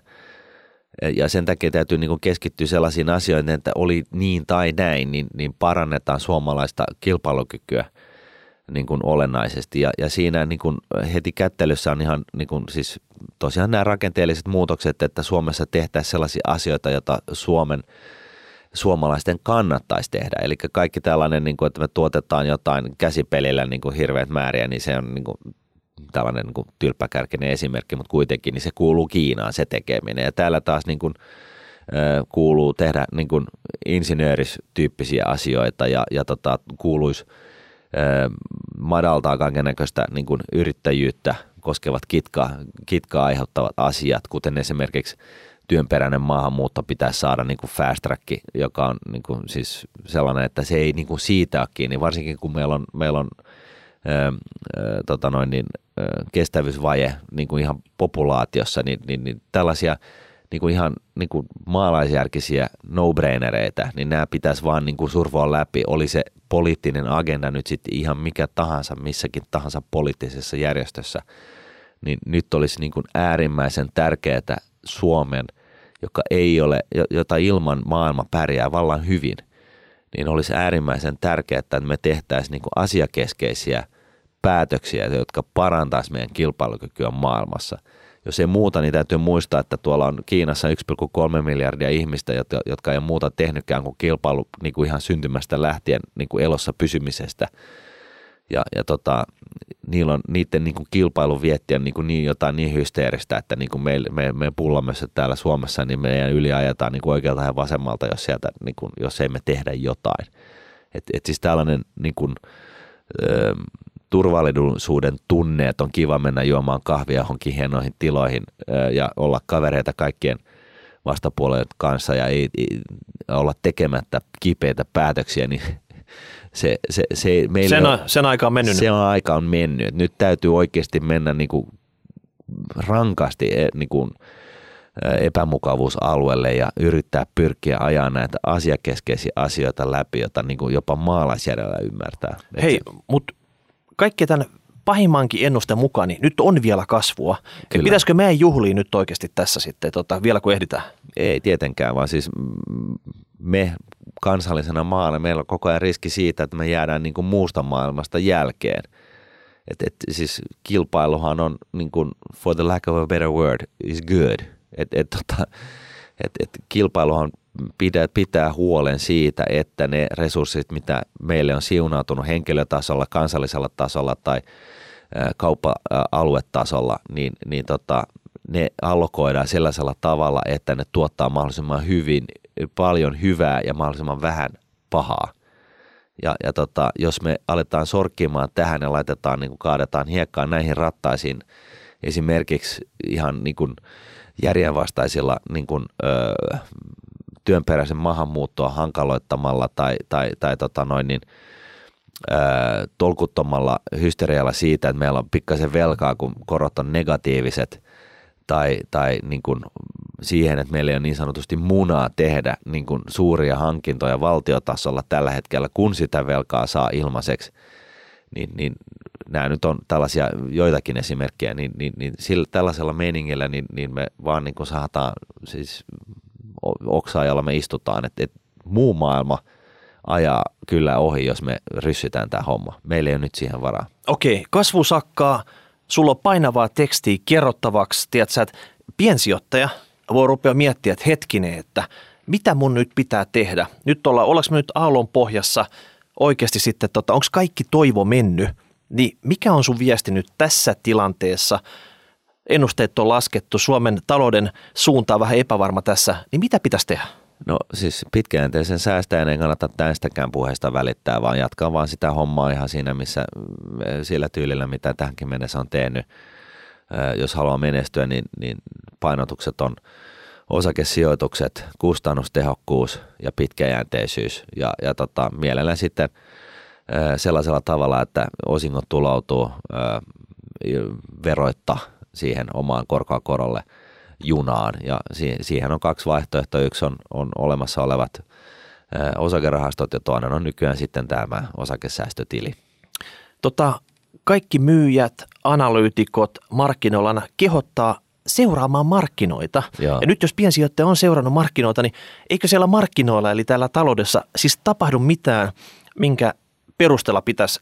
Speaker 1: Ja sen takia täytyy niin kuin keskittyä sellaisiin asioihin, että oli niin tai näin, niin, niin parannetaan suomalaista kilpailukykyä niin kuin olennaisesti. Ja, ja siinä niin kuin heti kättelyssä on ihan niin kuin, siis tosiaan nämä rakenteelliset muutokset, että Suomessa tehtäisiin sellaisia asioita, joita Suomen suomalaisten kannattaisi tehdä. Eli kaikki tällainen, niin kuin, että me tuotetaan jotain käsipelillä niin kuin hirveät määriä, niin se on niin kuin, tällainen niin kuin tylppäkärkinen esimerkki, mutta kuitenkin niin se kuuluu Kiinaan se tekeminen. Ja täällä taas niin kuin, kuuluu tehdä niin kuin insinööristyyppisiä asioita ja, ja tota, kuuluisi – madaltaa kaikenlaista niin kuin yrittäjyyttä koskevat kitkaa, kitkaa aiheuttavat asiat, kuten esimerkiksi työnperäinen maahanmuutto pitäisi saada niin kuin fast track, joka on niin kuin siis sellainen, että se ei niin kuin siitä ole kiinni, varsinkin kun meillä on, meillä on ää, ää, tota noin, niin, ää, kestävyysvaje niin kuin ihan populaatiossa, niin, niin, niin tällaisia – niin kuin ihan niin kuin maalaisjärkisiä no-brainereitä, niin nämä pitäisi vaan niin kuin survoa läpi. Oli se poliittinen agenda nyt sitten ihan mikä tahansa, missäkin tahansa poliittisessa järjestössä, niin nyt olisi niin kuin äärimmäisen tärkeää Suomen, joka ei ole, jota ilman maailma pärjää vallan hyvin, niin olisi äärimmäisen tärkeää, että me tehtäisiin niin kuin asiakeskeisiä päätöksiä, jotka parantaisivat meidän kilpailukykyä maailmassa – jos ei muuta, niin täytyy muistaa, että tuolla on Kiinassa 1,3 miljardia ihmistä, jotka, jotka ei muuta tehnytkään kuin kilpailu niin kuin ihan syntymästä lähtien niin kuin elossa pysymisestä. Ja, ja tota, niillä on, niiden niin kuin kilpailun viettiä niin, kuin niin jotain niin hysteeristä, että niin kuin me, me, me pullamassa täällä Suomessa, niin meidän yli ajetaan niin kuin oikealta ja vasemmalta, jos, sieltä, niin kuin, jos ei me tehdä jotain. Et, et siis tällainen niin kuin, ö, turvallisuuden tunne, että on kiva mennä juomaan kahvia johonkin hienoihin tiloihin ja olla kavereita kaikkien vastapuolen kanssa ja ei, ei olla tekemättä kipeitä päätöksiä, niin se, se, se meillä
Speaker 2: Sen,
Speaker 1: on,
Speaker 2: sen aika on mennyt.
Speaker 1: se on aika on mennyt. Nyt täytyy oikeasti mennä niin kuin rankasti e- niin kuin epämukavuusalueelle ja yrittää pyrkiä ajaa näitä asiakeskeisiä asioita läpi, jota niin kuin jopa maalaisjärjellä ymmärtää.
Speaker 2: Hei, mutta kaikki tämän pahimmankin ennusteen mukaan, niin nyt on vielä kasvua. Et
Speaker 1: Kyllä.
Speaker 2: Pitäisikö meidän juhliin nyt oikeasti tässä sitten, tota, vielä kun ehditään?
Speaker 1: Ei tietenkään, vaan siis me kansallisena maana, meillä on koko ajan riski siitä, että me jäädään niin kuin muusta maailmasta jälkeen. Et, et, siis kilpailuhan on, niin kuin, for the lack of a better word, is good. Et, et, tota, et, et kilpailuhan pitää, pitää huolen siitä, että ne resurssit, mitä meille on siunautunut henkilötasolla, kansallisella tasolla tai kauppa-aluetasolla, niin, niin tota, ne allokoidaan sellaisella tavalla, että ne tuottaa mahdollisimman hyvin, paljon hyvää ja mahdollisimman vähän pahaa. Ja, ja tota, jos me aletaan sorkkimaan tähän ja laitetaan, niin kuin kaadetaan hiekkaan näihin rattaisiin, esimerkiksi ihan niin kuin järjenvastaisilla niin kuin, ö, työnperäisen maahanmuuttoa hankaloittamalla tai, tai, tai tota noin, niin, ö, tolkuttomalla hysterialla siitä, että meillä on pikkasen velkaa, kun korot on negatiiviset, tai, tai niin kuin siihen, että meillä ei ole niin sanotusti munaa tehdä niin kuin suuria hankintoja valtiotasolla tällä hetkellä, kun sitä velkaa saa ilmaiseksi, niin, niin nämä nyt on tällaisia joitakin esimerkkejä, niin, niin, niin sillä, tällaisella meiningillä niin, niin me vaan niin kuin saataan siis oksaa, jolla me istutaan, että, että muu maailma ajaa kyllä ohi, jos me ryssytään tämä homma. Meillä ei ole nyt siihen varaa.
Speaker 2: Okei, kasvu sakkaa, sulla on painavaa tekstiä kerrottavaksi, tiedät sä, että piensijoittaja voi rupea miettiä, että hetkinen, että mitä mun nyt pitää tehdä? Nyt olla, ollaanko me nyt aallon pohjassa oikeasti sitten, tota, onko kaikki toivo mennyt? Niin mikä on sun viesti nyt tässä tilanteessa? Ennusteet on laskettu, Suomen talouden suunta on vähän epävarma tässä, niin mitä pitäisi tehdä?
Speaker 1: No siis pitkäjänteisen säästäjän ei kannata tästäkään puheesta välittää, vaan jatkaa vaan sitä hommaa ihan siinä, missä sillä tyylillä, mitä tähänkin mennessä on tehnyt. Jos haluaa menestyä, niin, niin painotukset on osakesijoitukset, kustannustehokkuus ja pitkäjänteisyys. Ja, ja tota, mielellään sitten sellaisella tavalla, että osingot tuloutuu veroitta siihen omaan korkoakorolle junaan. Ja siihen on kaksi vaihtoehtoa. Yksi on, on olemassa olevat osakerahastot ja toinen on nykyään sitten tämä osakesäästötili.
Speaker 2: Tota, kaikki myyjät, analyytikot, markkinoilla kehottaa seuraamaan markkinoita.
Speaker 1: Joo.
Speaker 2: Ja nyt jos piensijoittaja on seurannut markkinoita, niin eikö siellä markkinoilla eli täällä taloudessa siis tapahdu mitään, minkä perusteella pitäisi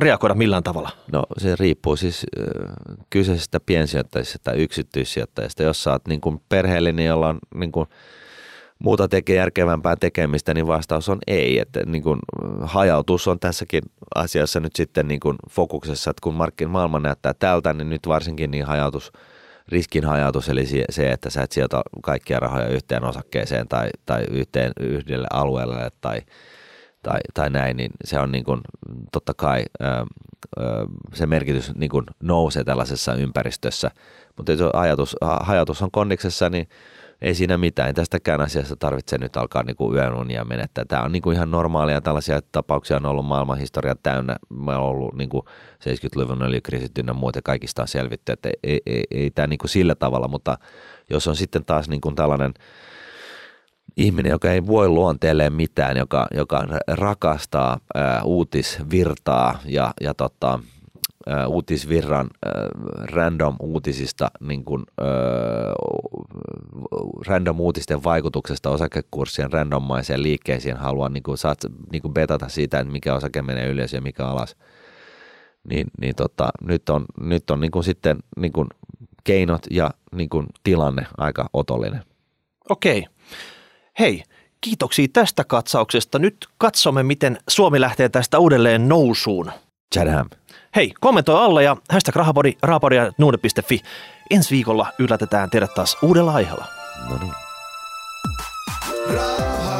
Speaker 2: reagoida millään tavalla?
Speaker 1: No se riippuu siis äh, kyseisestä piensijoittajista tai yksityissijoittajista. Jos sä oot niin kuin perheellinen, jolla on niin kuin muuta tekee järkevämpää tekemistä, niin vastaus on ei. Että niin kuin hajautus on tässäkin asiassa nyt sitten niin kuin fokuksessa, että kun markkin maailma näyttää tältä, niin nyt varsinkin niin hajautus, riskin hajautus, eli se, että sä et sieltä kaikkia rahoja yhteen osakkeeseen tai, tai yhteen yhdelle alueelle tai, tai, tai näin, niin se on niin kuin, totta kai ää, se merkitys niin kuin nousee tällaisessa ympäristössä. Mutta jos ajatus, hajatus on kondiksessa, niin ei siinä mitään. Tästäkään asiasta tarvitse nyt alkaa niin kuin yönunia menettää. Tämä on niin kuin ihan normaalia. Tällaisia tapauksia on ollut maailmanhistoria täynnä. Mä on ollut niin kuin 70-luvun öljykriisit ynnä muuta. Kaikista on selvitty, että ei, ei, ei, ei tämä niin kuin sillä tavalla. Mutta jos on sitten taas niin kuin tällainen ihminen, joka ei voi luonteelleen mitään, joka, joka rakastaa ää, uutisvirtaa ja, ja tota, ää, uutisvirran ää, random uutisista, niin kuin, ää, random uutisten vaikutuksesta osakekurssien randommaiseen liikkeisiin haluaa niin saat, niin betata siitä, että mikä osake menee ylös ja mikä alas. Niin, niin tota, nyt on, nyt on niin kuin sitten niin kuin keinot ja niin kuin tilanne aika otollinen.
Speaker 2: Okei. Hei, kiitoksia tästä katsauksesta. Nyt katsomme, miten Suomi lähtee tästä uudelleen nousuun.
Speaker 1: Chadham.
Speaker 2: Hei, kommentoi alle ja hashtag rahapodi, rahapodi ja nuude.fi. Ensi viikolla yllätetään teidät taas uudella aiheella.
Speaker 1: No niin.
Speaker 3: Raha.